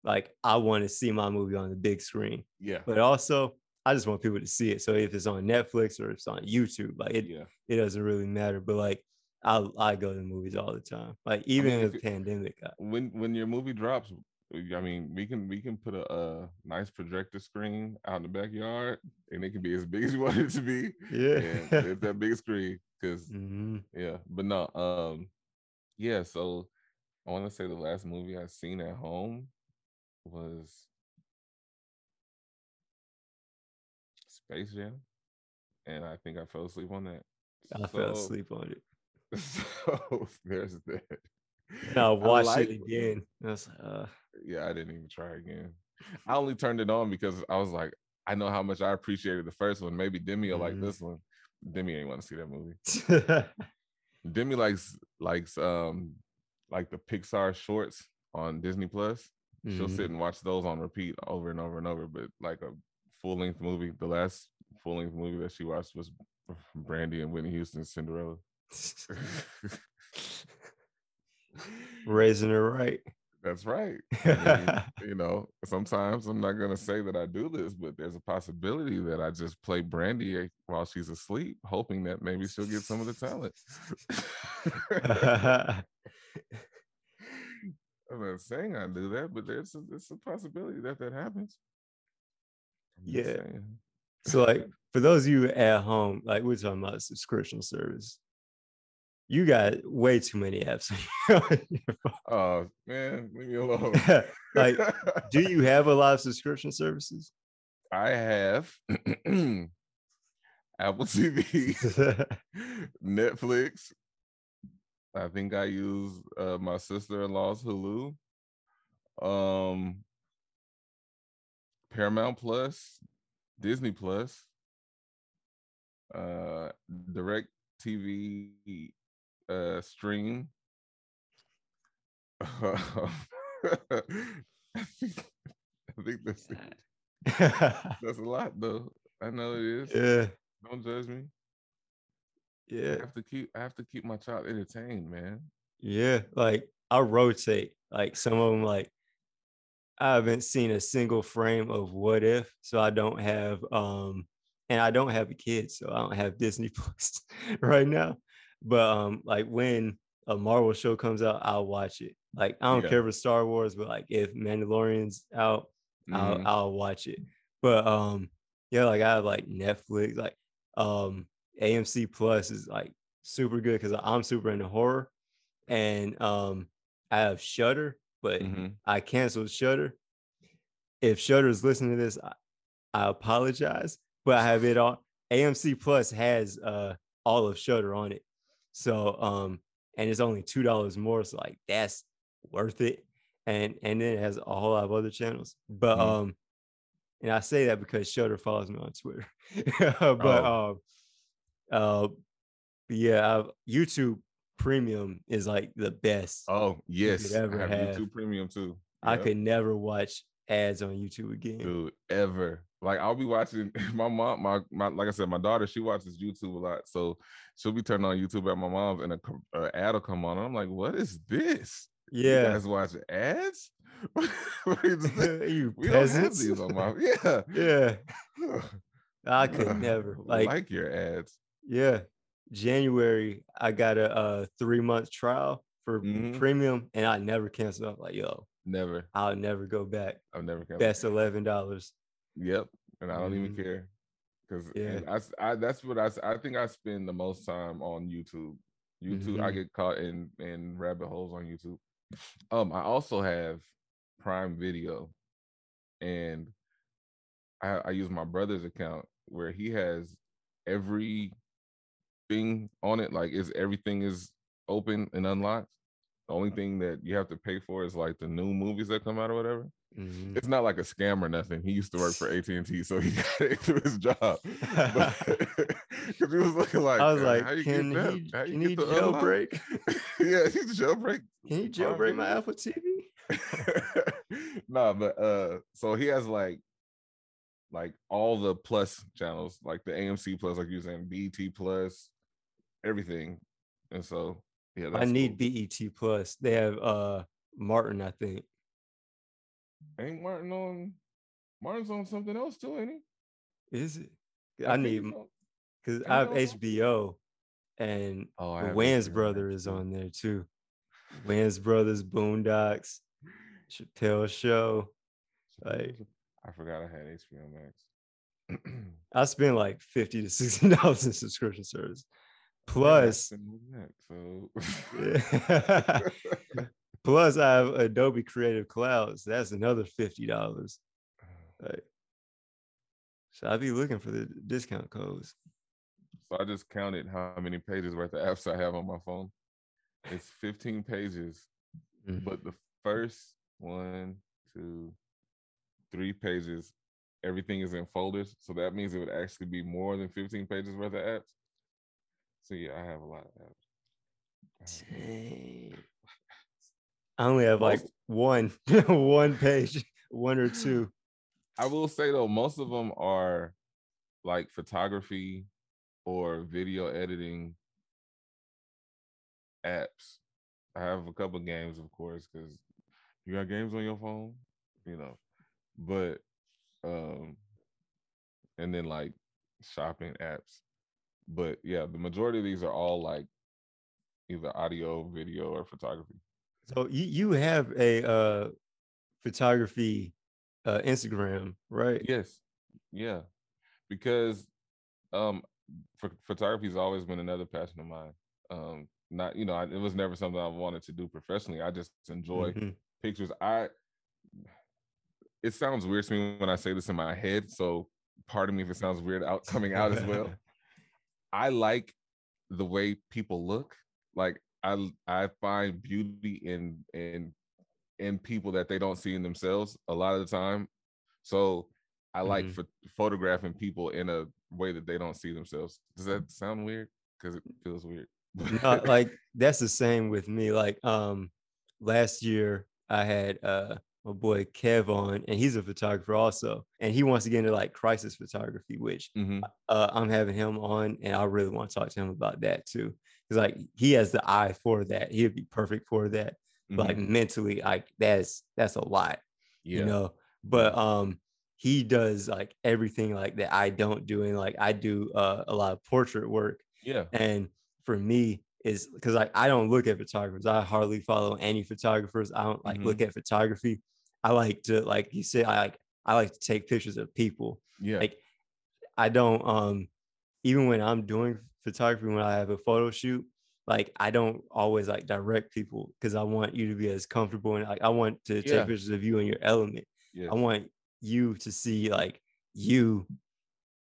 like I want to see my movie on the big screen. Yeah, But also I just want people to see it. So if it's on Netflix or if it's on YouTube, like it, yeah, it doesn't really matter. But like I I go to movies all the time. Like even mean, in the it- pandemic, I, when when your movie drops, I mean, we can we can put a, a nice projector screen out in the backyard, and it can be as big as you want it to be. yeah. And it's that big screen, because Mhm. yeah, but no, um, yeah. So I want to say the last movie I seen at home was Space Jam, and I think I fell asleep on that. I fell asleep on it. So there's that. And I watched like- it again. I was uh, Yeah, I didn't even try again. I only turned it on because I was like, I know how much I appreciated the first one. Maybe Demi will like Mhm. this one. Demi ain't want to see that movie. Demi likes likes um like the Pixar shorts on Disney Plus. She'll Mhm. sit and watch those on repeat over and over and over. But like a full length movie, the last full length movie that she watched was Brandy and Whitney Houston's Cinderella. raising her right. That's right. I mean, you know, sometimes I'm not gonna say that I do this, but there's a possibility that I just play Brandy while she's asleep, hoping that maybe she'll get some of the talent. I'm not saying I do that, but there's a, there's a possibility that that happens. I'm Yeah. so, like, for those of you at home, like, we're talking about subscription service. You got way too many apps. Oh man, leave me alone. like, do you have a lot of subscription services? I have Apple TV, Netflix. I think I use uh, my sister-in-law's Hulu. Um Paramount Plus, Disney Plus, uh Direct TV uh stream. I think, I think that's it. That's a lot though. I know it is. yeah, Don't judge me. Yeah. I have to keep I have to keep my child entertained, man. yeah. Like, I rotate. Like, some of them, like, I haven't seen a single frame of What If, so I don't have um and I don't have a kid, so I don't have Disney Plus right now. But um like when a Marvel show comes out, I'll watch it. Like I don't Yeah. care for Star Wars, but like if Mandalorian's out, Mhm. I'll I'll watch it. But um yeah, like I have like Netflix, like um AMC Plus is like super good because I'm super into horror. And um I have Shudder, but Mhm. I canceled Shudder. If Shudder is listening to this, I, I apologize, but I have it on. AMC Plus has uh all of Shudder on it, so um, and it's only two dollars more, so like that's worth it. And and then it has a whole lot of other channels, but Mhm. um, and I say that because Shudder follows me on Twitter, but Oh. um, uh, yeah, I've, YouTube Premium is like the best. Oh yes, ever I have have. YouTube Premium too. I could never watch ads on YouTube again. dude ever like i'll be watching my mom my, my like i said my daughter she watches youtube a lot so she'll be turning on youtube at my mom's and a, a ad will come on and i'm like what is this you Yeah. guys watch ads What is this? you we peasants. these on my yeah yeah. I could never. like, Like, your ads yeah. January, I got a, uh three month trial for Mhm. premium and I never canceled. I'm like, yo, never I'll never go back. i've never canceled. That's eleven dollars. Yep, and I don't even Mhm. care because Yeah. I, I- that's what I I think I spend the most time on YouTube. YouTube, I Mhm. get caught in in rabbit holes on YouTube. Um, I also have Prime Video, and I I use my brother's account where he has every thing on it. Like, is everything is open and unlocked. The only thing that you have to pay for is like the new movies that come out or whatever Mhm. it's not like a scam or nothing. He used to work for AT and T, so he got into his job. Because he was looking like, I was "Uh, like, how you can get that? he, How you can he jailbreak? yeah, he's jailbreak. Can he jailbreak my. Apple TV? nah, but uh, so he has like, like all the plus channels, like the AMC plus, like you were saying, BET plus, everything, and so yeah, I need cool. BET Plus. They have uh Martin, I think. Ain't Martin on? Martin's on something else too, ain't he? Is it? I, think need he's because I have HBO and Oh, I the have Wayans HBO brother Max, is on there too. Wayans brothers, Boondocks, Chappelle Show. Like- I forgot I had HBO Max. I spend like fifty to sixty dollars in subscription service. Yeah, I Plus, spend more Yeah. that, so plus I have Adobe Creative Cloud, so that's another fifty dollars. Like, so I'd be looking for the discount codes. So I just counted how many pages worth of apps I have on my phone. It's 15 pages, Mhm. but the first one, two, three pages, everything is in folders. So that means it would actually be more than 15 pages worth of apps. So yeah, I have a lot of apps. Dang. I only have like one one page, one or two. I will say though, most of them are like photography or video editing apps. I have a couple games, of course, because you got games on your phone, you know. But um and then like shopping apps. But yeah, the majority of these are all like either audio, video, or photography. So you you have a uh photography uh Instagram, right? Yes. Yeah. Because um ph- photography has always been another passion of mine. Um not you know, I, it was never something I wanted to do professionally. I just enjoy Mhm. pictures. I it sounds weird to me when I say this in my head, so pardon me if it sounds weird out coming out as well. I like the way people look. Like I I find beauty in in in people that they don't see in themselves a lot of the time. So I like Mhm. pho- photographing people in a way that they don't see themselves. Does that sound weird? Because it feels weird. No, like that's the same with me. Like um last year I had uh my boy Kev on and he's a photographer also. And he wants to get into like crisis photography, which Mhm. uh I'm having him on and I really want to talk to him about that too. Like he has the eye for that. He'd be perfect for that. But like Mhm. mentally, like that's that's a lot. yeah. you know but um he does like everything like that i don't do and like i do uh, a lot of portrait work yeah. and for me is because like i don't look at photographers i hardly follow any photographers i don't like Mm-hmm. look at photography i like to like you said i like i like to take pictures of people Yeah. like i don't um even when i'm doing photography when i have a photo shoot like i don't always like direct people because i want you to be as comfortable and like i want to Yeah. take pictures of you in your element yes. I want you to see like you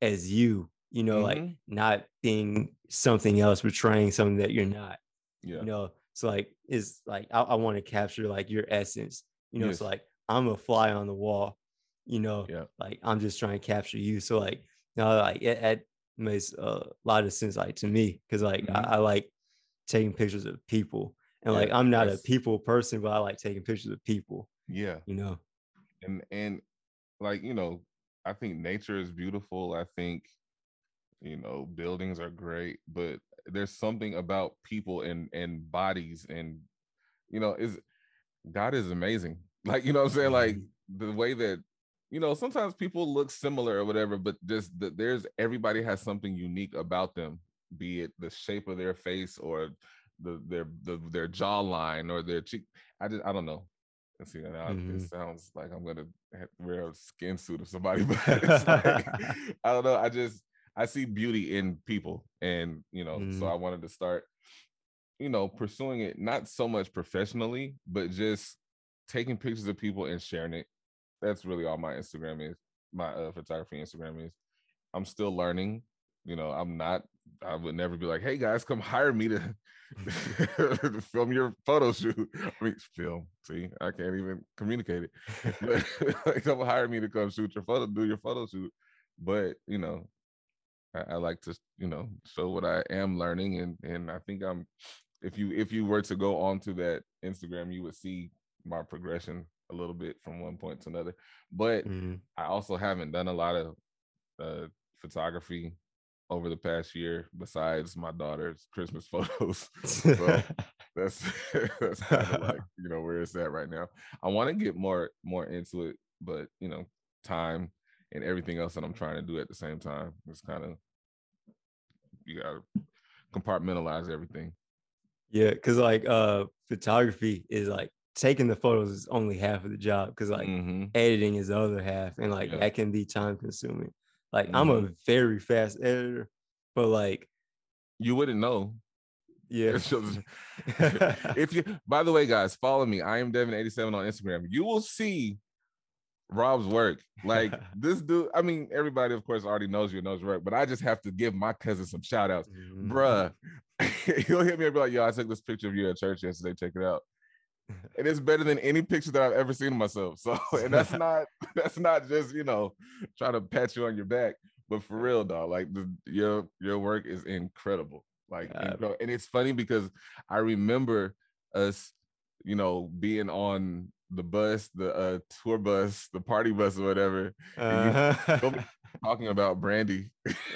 as you, you know, like Mhm. not being something else, portraying something that you're not, yeah. you know. So like it's like I, I want to capture like your essence, you know. Yes. So like I'm a fly on the wall, you know, Yeah. like I'm just trying to capture you. So like no, like it, it makes a lot of sense like to me because like Mhm. I, I like taking pictures of people. And Yeah, like I'm not a people person, but I like taking pictures of people, Yeah. you know. and and like you know i think nature is beautiful i think you know buildings are great but there's something about people and and bodies and you know is god is amazing like you know what i'm saying like Mm-hmm. the way that you know sometimes people look similar or whatever but just that there's everybody has something unique about them be it the shape of their face or the their the, their jawline or their cheek i just i don't know see now Mhm. it sounds like i'm gonna wear a skin suit of somebody but it's like i don't know i just i see beauty in people and you know so Mhm. i wanted to start you know pursuing it not so much professionally but just taking pictures of people and sharing it that's really all my instagram is my uh, photography instagram is. I'm still learning you know i'm not i would never be like hey guys come hire me to to film your photo shoot. I mean film see i can't even communicate it. But come hire me to come shoot your photo do your photo shoot. But you know I, I like to you know show what i am learning and and i think i'm if you if you were to go onto that instagram you would see my progression a little bit from one point to another but Mhm. I also haven't done a lot of uh, photography over the past year besides my daughter's Christmas photos. so that's that's kind of like you know where it's at right now. I want to get more more into it, but you know, time and everything else that I'm trying to do at the same time is kind of you gotta compartmentalize everything. yeah, because like uh photography is like taking the photos is only half of the job because like Mhm. editing is the other half and like Yeah. that can be time consuming. Like I'm a very fast editor, but like You wouldn't know yeah. If you by the way guys follow me i am devin87 on instagram you will see rob's work like this dude i mean everybody of course already knows you and knows your work but i just have to give my cousin some shout outs Mhm. bruh he'll hit me and be like yo i took this picture of you at church yesterday check it out and it's better than any picture that i've ever seen of myself so and that's not that's not just you know trying to pat you on your back but for real dog like the, your your work is incredible like incredible. and it's funny because i remember us you know being on the bus the uh tour bus the party bus or whatever Uh-huh. talking about brandy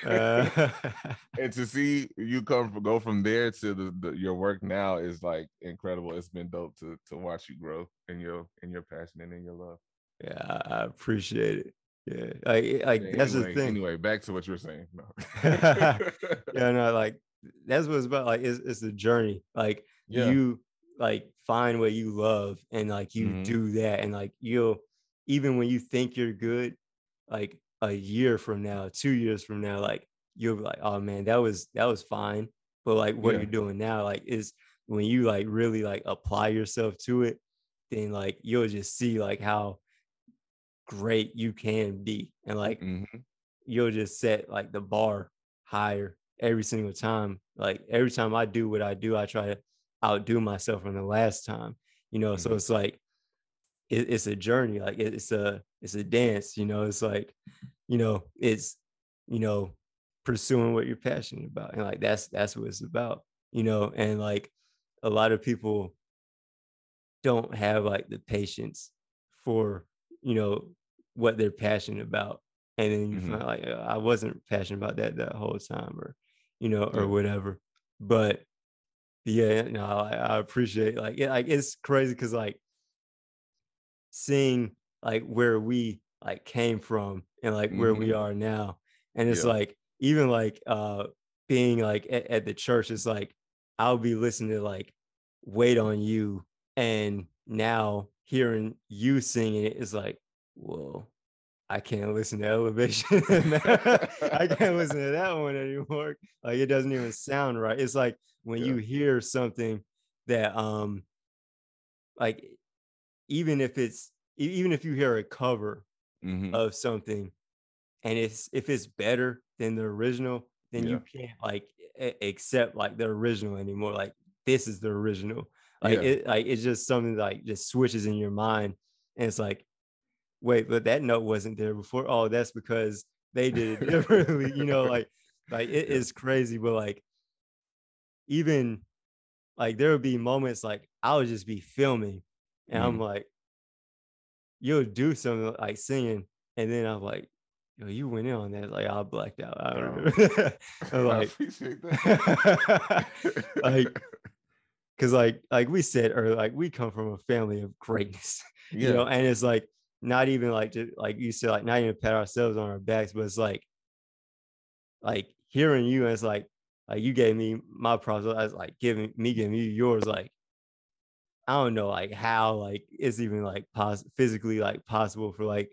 Uh, and to see you come from, go from there to the, the your work now is like incredible it's been dope to to watch you grow in your in your passion and in your love yeah, I appreciate it. Yeah, like like Yeah, that's anyway, the thing. anyway back to what you were saying no. Yeah, no, like that's what it's about. Like it's it's a journey. Like yeah you like find what you love and like you Mhm. do that and like you'll even when you think you're good, like a year from now, two years from now, like you'll be like, oh man, that was that was fine. But like what Yeah. you're doing now, like is when you like really like apply yourself to it, then like you'll just see like how great you can be. And like Mhm. you'll just set like the bar higher every single time. Like every time I do what I do, I try to outdo myself from the last time. You know, so Mhm. it's like it, it's a journey. Like it- it's a it's a dance. You know, it's like you know it's you know pursuing what you're passionate about, and like that's that's what it's about. You know, and like a lot of people don't have like the patience for you know what they're passionate about and then you Mhm. find like "Uh, i wasn't passionate about that that whole time or you know or Yeah. whatever but yeah no i, I appreciate like it, like it's crazy because like seeing like where we like came from and like where we are now and it's Mm-hmm. Yeah. like even like uh being like at, at the church it's like i'll be listening to like wait on you and now hearing you singing it is like whoa i can't listen to elevation i can't listen to that one anymore like it doesn't even sound right it's like when you hear something that um like even if it's even if you hear a cover Mhm. of something and it's if it's better than the original then you can't like accept like the original anymore like this is the original like Yeah. it like it's just something like just switches in your mind and it's like wait but that note wasn't there before oh that's because they did it differently you know like like it is Yeah. crazy but like even like there would be moments like i would just be filming and i'm Mhm. like you'll do something like singing, and then I'm like, yo, you went in on that. Like I blacked out. I don't know. I'm I like, appreciate that. like, cause like like we said earlier, like we come from a family of greatness, yeah, you know, and it's like not even like to, like you said, like not even pat ourselves on our backs, but it's like like hearing you, it's like like you gave me my props, I was like giving me giving you yours, like I don't know like how like it's even like pos- physically like possible for like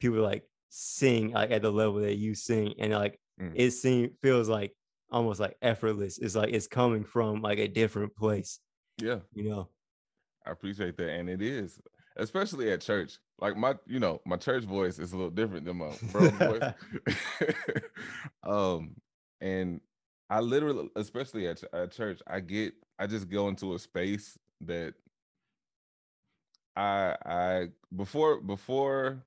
people to like sing like at the level that you sing and like Mm. it seems feels like almost like effortless. It's like it's coming from like a different place, yeah. you know. I appreciate that, and it is, especially at church. Like my, you know, my church voice is a little different than my bro voice. um, and I literally, especially at, at church, I get, I just go into a space that I, I before before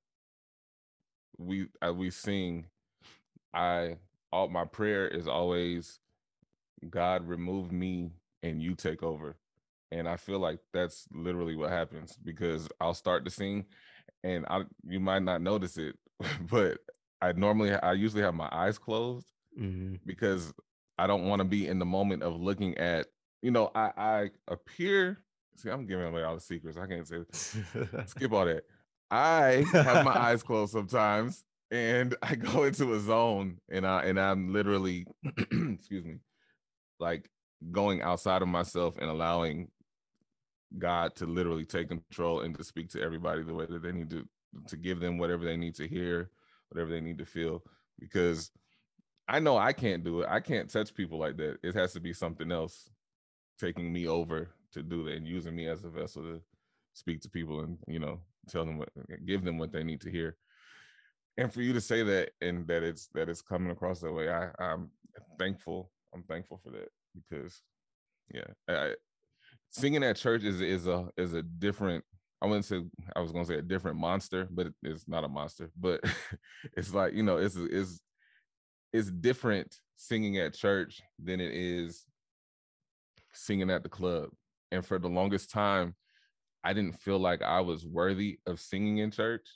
we uh, we sing, I all my prayer is always, God remove me and you take over. And I feel like that's literally what happens because I'll start to sing and I you might not notice it, but I normally I usually have my eyes closed Mhm. because I don't want to be in the moment of looking at, you know, I I appear see, I'm giving away all the secrets. I can't say skip all that. I have my eyes closed sometimes and I go into a zone and I and I'm literally excuse me, like going outside of myself and allowing God to literally take control and to speak to everybody the way that they need to to give them whatever they need to hear, whatever they need to feel because I know I can't do it. I can't touch people like that. It has to be something else taking me over to do that and using me as a vessel to speak to people and you know tell them what give them what they need to hear. And for you to say that and that it's that it's coming across that way i i'm thankful. I'm thankful for that because yeah I, singing at church is is a is a different i wouldn't say i was gonna say a different monster but it's not a monster but it's like you know it's it's it's different singing at church than it is singing at the club and for the longest time i didn't feel like i was worthy of singing in church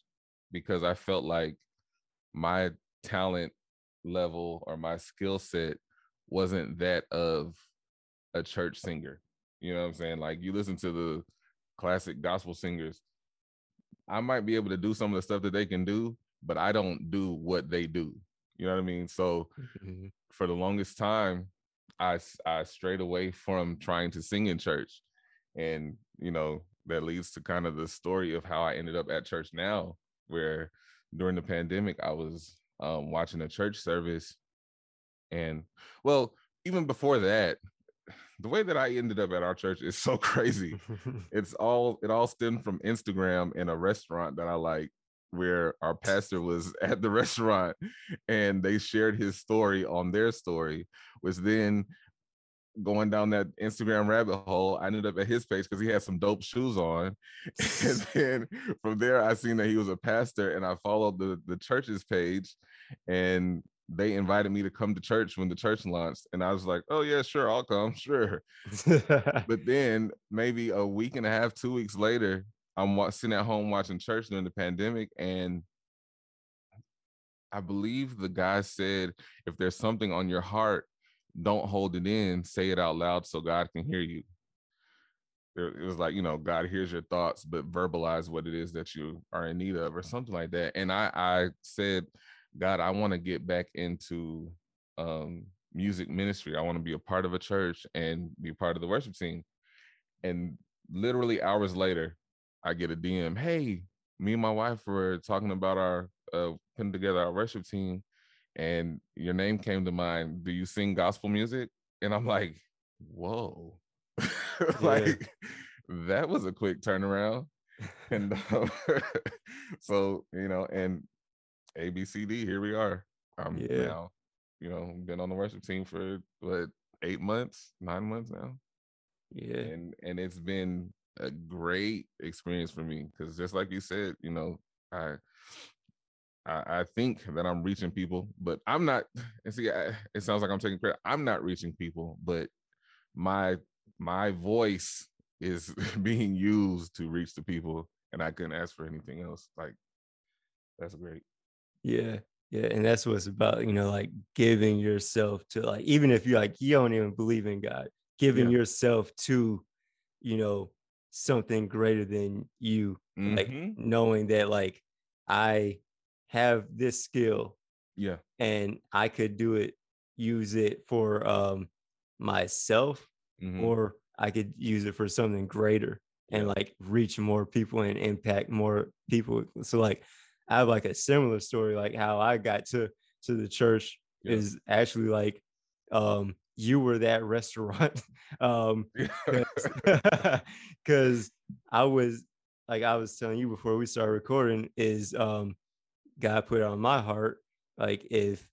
because i felt like my talent level or my skill set wasn't that of a church singer. You know what i'm saying? Like you listen to the classic gospel singers i might be able to do some of the stuff that they can do but i don't do what they do. You know what i mean? So Mhm. for the longest time I I strayed away from trying to sing in church. And you know, that leads to kind of the story of how I ended up at church now, where during the pandemic I was um, watching a church service. And well, even before that, the way that I ended up at our church is so crazy it's all it all stemmed from Instagram in a restaurant that I like where our pastor was at the restaurant and they shared his story on their story was then going down that Instagram rabbit hole I ended up at his page because he had some dope shoes on and then from there I seen that he was a pastor and I followed the the church's page and they invited me to come to church when the church launched and I was like oh yeah sure I'll come sure. But then maybe a week and a half, two weeks later, I'm sitting at home watching church during the pandemic, and I believe the guy said, "If there's something on your heart, don't hold it in. Say it out loud so God can hear you." It was like you know, God hears your thoughts, but verbalize what it is that you are in need of, or something like that. And I, I said, God, I want to get back into um, music ministry. I want to be a part of a church and be part of the worship team and literally hours later i get a dm hey me and my wife were talking about our uh putting together our worship team and your name came to mind. Do you sing gospel music? And i'm like whoa. Like that was a quick turnaround. And um, so you know and abcd here we are. I'm Yeah. now you know been on the worship team for what eight months nine months now? Yeah. and and it's been a great experience for me because just like you said you know I, I i think that i'm reaching people but i'm not and see I, it sounds like i'm taking credit i'm not reaching people but my my voice is being used to reach the people and I couldn't ask for anything else. Like that's great. Yeah. Yeah. And that's what's about, you know, like giving yourself to like, even if you like, you don't even believe in God, giving Yeah. yourself to, you know, something greater than you, like Mhm. knowing that like I have this skill Yeah. and I could do it, use it for um myself, Mhm. or I could use it for something greater and like reach more people and impact more people. So like I have like a similar story, like how I got to to the church Yeah. is actually like um you were that restaurant. um because I was like I was telling you before we started recording is um God put it on my heart like if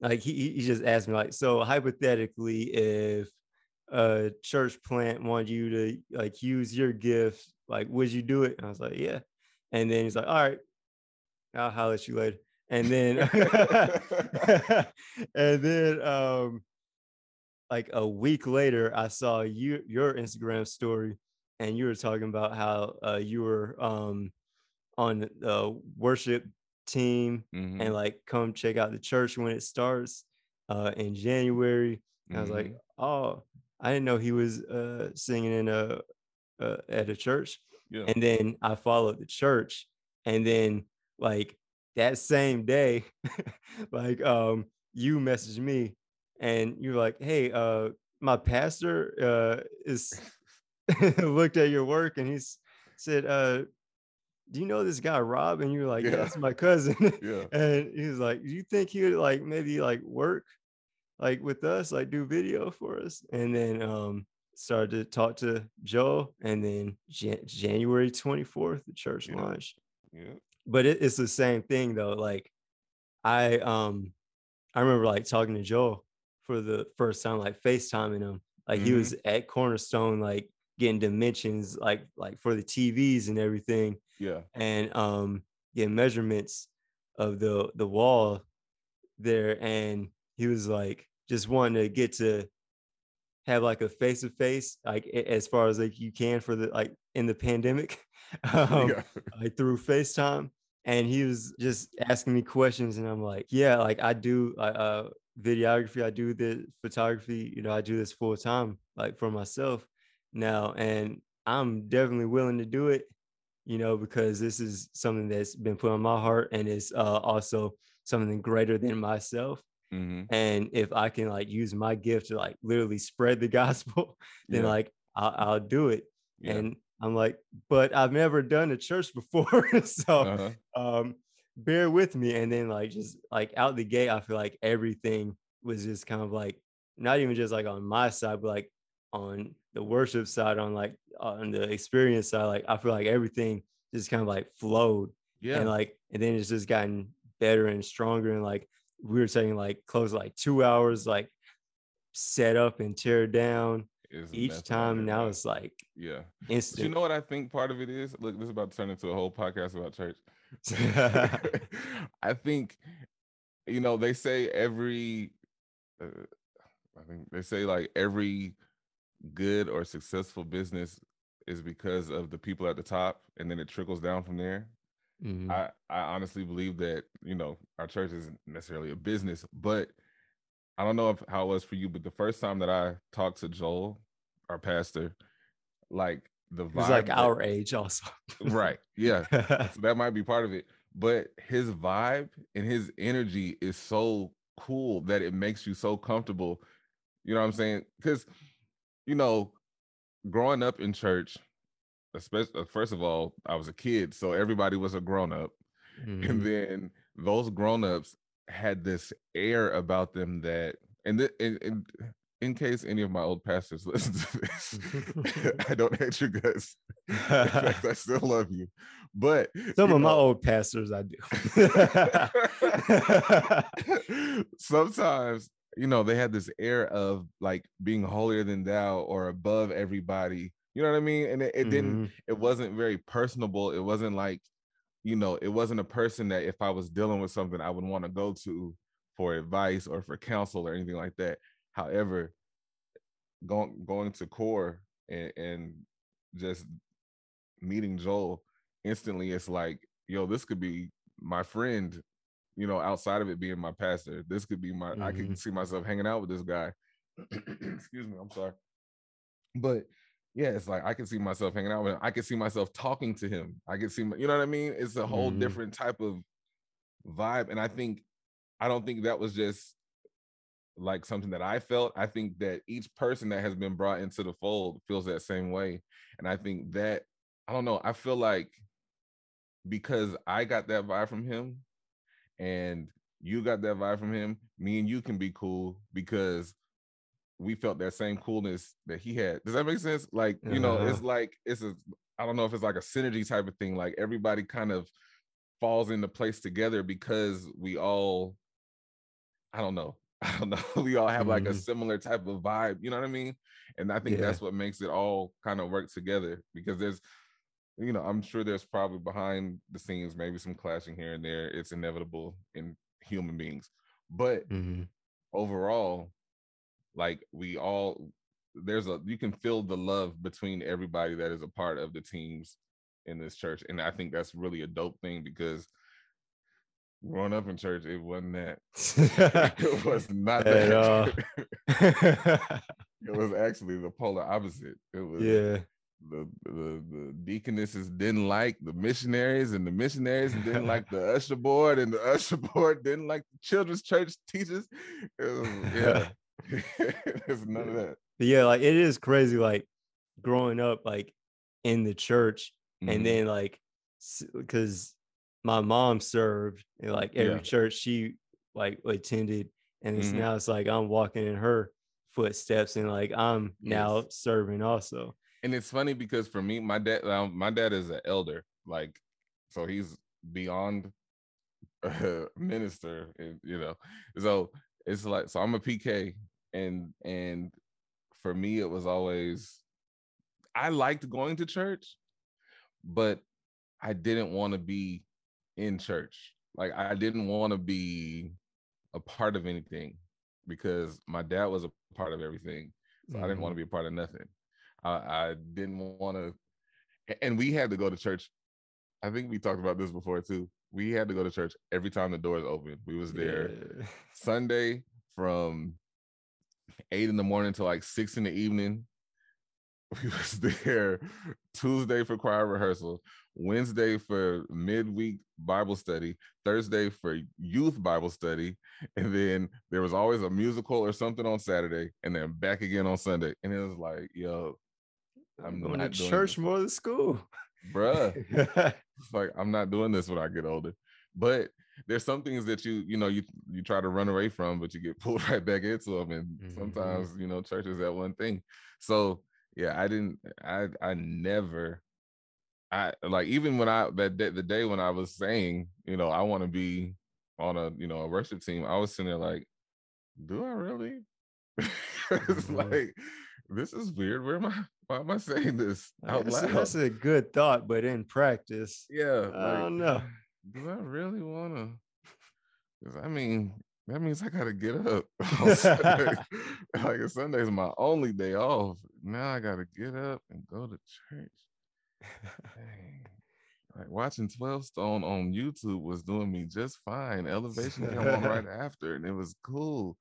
like he he he just asked me like so hypothetically if a church plant wanted you to like use your gift like would you do it? And I was like yeah. And then he's like all right I'll holler at you later and then and then um like a week later i saw you your instagram story and you were talking about how uh you were um on the worship team Mhm. and like come check out the church when it starts uh in january and i was like Mhm. oh i didn't know he was uh singing in a uh, at a church yeah. and then I followed the church, and then like that same day, like um you messaged me and you're like, hey, uh my pastor uh is looked at your work and he's said, uh, do you know this guy Rob? And you're like, yeah, Yeah. that's my cousin. Yeah. and he's was like, do you think he would like maybe like work like with us, like do video for us? And then um started to talk to Joe, and then Jan- January 24th, the church Yeah. launched. Yeah. But it, it's the same thing though. Like I um I remember like talking to Joe for the first time, like FaceTiming him. Like he Mhm. was at Cornerstone, like getting dimensions, like like for the TVs and everything Yeah. and um get measurements of the the wall there and he was like just wanting to get to have like a face to face like as far as like you can for the like in the pandemic um yeah. like through FaceTime and he was just asking me questions and I'm like yeah like I do uh, videography I do the photography you know I do this full time like for myself now and I'm definitely willing to do it you know because this is something that's been put on my heart and it's uh, also something greater than myself hmm and if I can like use my gift to like literally spread the gospel then Yeah. like I'll, I'll do it Yeah. and I'm like, but I've never done a church before. so uh-huh. um bear with me. And then like just like out the gate, I feel like everything was just kind of like not even just like on my side, but like on the worship side, on like on the experience side, like I feel like everything just kind of like flowed. Yeah. And like and then it's just gotten better and stronger. And like we were taking like close like two hours, like set up and tear down It's each time. Now it's like yeah. But instant. you know what I think part of it is? Look, this is about to turn into a whole podcast about church. I think, you know, they say every, uh, I think they say like every good or successful business is because of the people at the top, and then it trickles down from there. Mhm. I, I honestly believe that you know our church isn't necessarily a business, but I don't know if how it was for you, but the first time that I talked to Joel, our pastor, like the vibe, was like that- our age also. right, yeah, so that might be part of it. But his vibe and his energy is so cool that it makes you so comfortable. You know what I'm saying? Because you know, growing up in church, especially first of all, I was a kid, so everybody was a grown up and Mhm. then those grown-ups had this air about them that and, th- and, and in case any of my old pastors listen to this i don't hate you guys in fact i still love you but Some you of my old pastors I do. sometimes you know they had this air of like being holier than thou or above everybody you know what i mean and it, it didn't Mhm. it wasn't very personable. It wasn't like, you know, it wasn't a person that if I was dealing with something, I would want to go to for advice or for counsel or anything like that. However, going going to core and, and just meeting Joel, instantly it's like, yo, this could be my friend, you know, outside of it being my pastor. This could be my, I Mhm. can see myself hanging out with this guy. Excuse me, I'm sorry. But yeah, it's like I can see myself hanging out with him. I can see myself talking to him. I can see, my, you know what I mean? It's a whole Mhm. different type of vibe. And I think, I don't think that was just like something that I felt. I think that each person that has been brought into the fold feels that same way. And I think that, I don't know, I feel like because I got that vibe from him and you got that vibe from him, me and you can be cool because we felt that same coolness that he had. Does that make sense? Like, you know, it's like it's a I don't know if it's like a synergy type of thing. Like everybody kind of falls into place together because we all I don't know. I don't know. We all have like a Mhm. similar type of vibe, you know what I mean? And I think Yeah. that's what makes it all kind of work together because there's you know, I'm sure there's probably behind the scenes maybe some clashing here and there. It's inevitable in human beings. But Mhm. overall, like we all there's a you can feel the love between everybody that is a part of the teams in this church. And I think that's really a dope thing because growing up in church, it wasn't that. it was not At that. all. it was actually the polar opposite. It was yeah. the, the the deaconesses didn't like the missionaries, and the missionaries didn't like the usher board, and the usher board didn't like the children's church teachers. Was, yeah, there's none of that. But yeah, like it is crazy, like growing up, like in the church, Mhm. and then like because my mom served in like every Yeah. church she like attended, and it's Mhm. now it's like I'm walking in her footsteps, and like I'm now Yes. serving also. and it's funny because for me, my dad, um, my dad is an elder, like, so he's beyond a minister, and you know, so it's like, so I'm a PK, and and for me, it was always, I liked going to church, but I didn't want to be in church, like I didn't want to be a part of anything because my dad was a part of everything, so I didn't want to mm-hmm. be a part of nothing. I, I didn't want to, and we had to go to church. I think we talked about this before too. We had to go to church every time the doors opened. We was there Yeah. Sunday from eight in the morning to like six in the evening. We was there Tuesday for choir rehearsal, Wednesday for midweek Bible study, Thursday for youth Bible study, and then there was always a musical or something on Saturday, and then back again on Sunday. And it was like, yo, I'm going to church more than school. bruh. It's like I'm not doing this when I get older. But there's some things that you you know you you try to run away from, but you get pulled right back into them. And Mhm. sometimes you know church is that one thing. So yeah, I didn't. I I never. I like even when I that day, the day when I was saying you know I want to be on a you know a worship team, I was sitting there like, do I really? it's Mhm. like this is weird. Where am I? Why am I saying this out that's, loud? that's a good thought, but in practice, Yeah, I don't know. Do I really want to? Because I mean, that means I gotta get up like Sunday's my only day off. Now I gotta get up and go to church. Dang. Like watching 12 Stone on YouTube was doing me just fine. Elevation came on right after, and it was cool.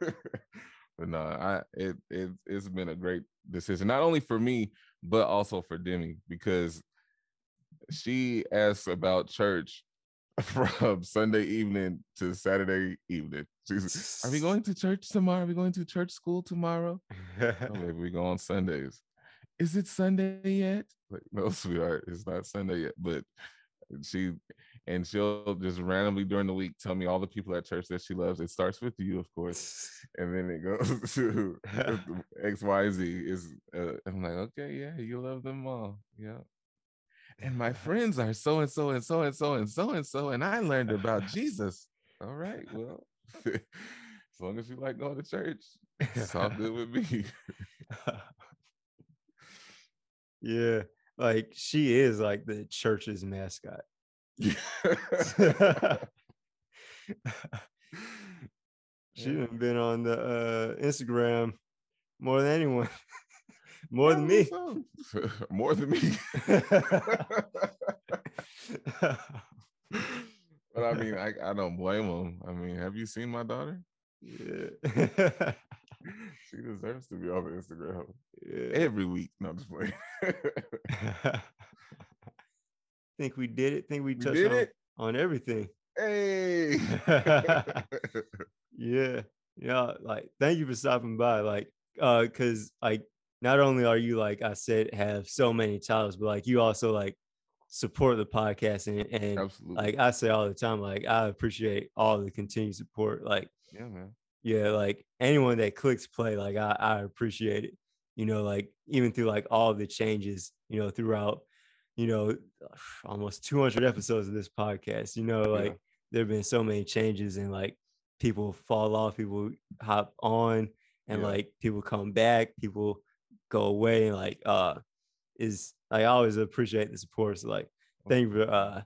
but no, I it it it's been a great decision, not only for me, but also for Demi, because she asks about church from Sunday evening to Saturday evening. She's, are we going to church tomorrow? Are we going to church school tomorrow? Maybe we go on Sundays. Is it Sunday yet? Like, no, sweetheart, it's not Sunday yet. But she and she'll just randomly during the week tell me all the people at church that she loves. It starts with you, of course, and then it goes to X, Y, Z. Is uh, I'm like, okay, yeah, you love them all, yeah. And my friends are so and so and so and so and so and so, and I learned about Jesus. All right, well, as long as you like going to church, it's all good with me. yeah, like she is like the church's mascot. She Yeah. been on the uh, Instagram more than anyone. More than me. More than me. but I mean, I, I don't blame them. I mean, have you seen my daughter? Yeah. she deserves to be on Instagram yeah. every week. No, just playing. Think we did it. Think we We touched on, it. on everything. Hey. yeah yeah like thank you for stopping by like uh because like not only are you like i said have so many titles but like you also like support the podcast and, and Absolutely. like i say all the time like i appreciate all the continued support like yeah, man. yeah like anyone that clicks play like i, I appreciate it you know like even through like all the changes you know throughout you know almost 200 episodes of this podcast you know like there have been so many changes and like people fall off people hop on and Yeah. like people come back people go away and like uh is i always appreciate the support so like thank you for uh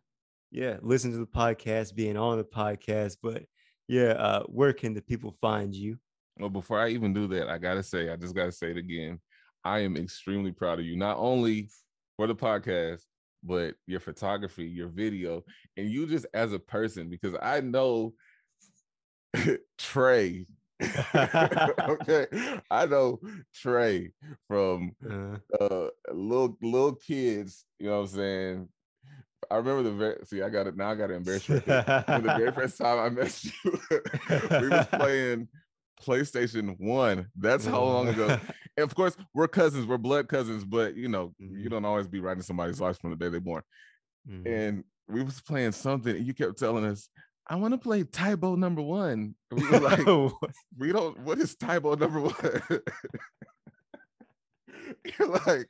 yeah listen to the podcast being on the podcast but yeah uh where can the people find you Well, before I even do that, I gotta say, I just gotta say it again. I am extremely proud of you, not only for the podcast, but your photography, your video, and you just as a person, because I know Trey. okay, I know Trey from uh, uh little little kids. You know what I'm saying? I remember the very see. I got it now. I got to embarrass you. The very first time I met you, we was playing PlayStation One. That's how long ago. And of course, we're cousins. We're blood cousins. But you know, you Mhm. don't always be writing somebody's life from the day they're born. Mhm. And we was playing something, and you kept telling us, "I want to play Tybo number one." We were like, oh, "We don't. What is Tybo number one?" You're like,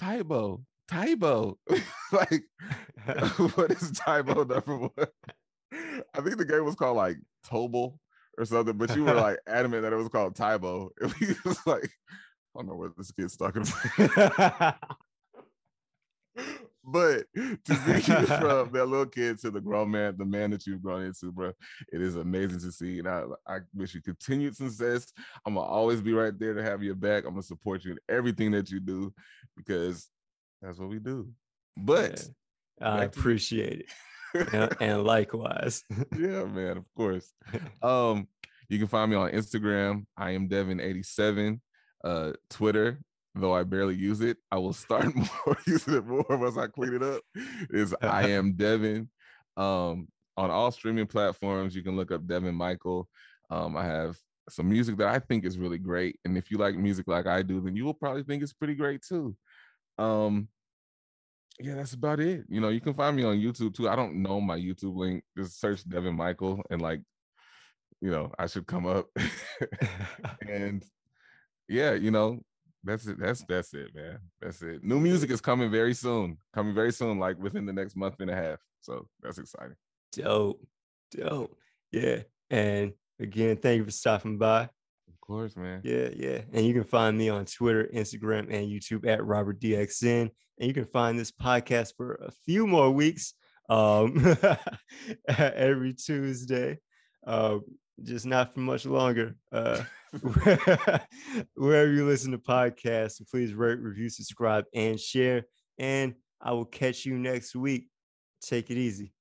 Tybo, Tybo. like, what is Tybo number one? I think the game was called like Tobal or something, but you were like adamant that it was called Tybo. We was like, I don't know what this kid's talking about. But to see you from that little kid to the grown man, the man that you've grown into, bro, it is amazing to see. And I, I wish you continued success. I'm gonna always be right there to have your back. I'm gonna support you in everything that you do because that's what we do. But Yeah, I to you. appreciate it and, and likewise yeah, man, of course. Um, you can find me on Instagram. I am Devin87. Uh, Twitter, though I barely use it, I will start more using it more once I clean it up. Is I am Devin. Um, on all streaming platforms, you can look up Devin Michael. Um, I have some music that I think is really great, and if you like music like I do, then you will probably think it's pretty great too. Um, yeah, that's about it. You know, you can find me on YouTube too. I don't know my YouTube link. Just search Devin Michael and like, you know, I should come up. and yeah, you know, that's it. That's that's it, man. That's it. New music is coming very soon. Coming very soon, like within the next month and a half. So that's exciting. dope dope yeah and again thank you for stopping by Of course, man. yeah yeah and you can find me on twitter instagram and youtube at robert dxn and you can find this podcast for a few more weeks um every tuesday um just not for much longer uh wherever you listen to podcasts please rate review subscribe and share and i will catch you next week. Take it easy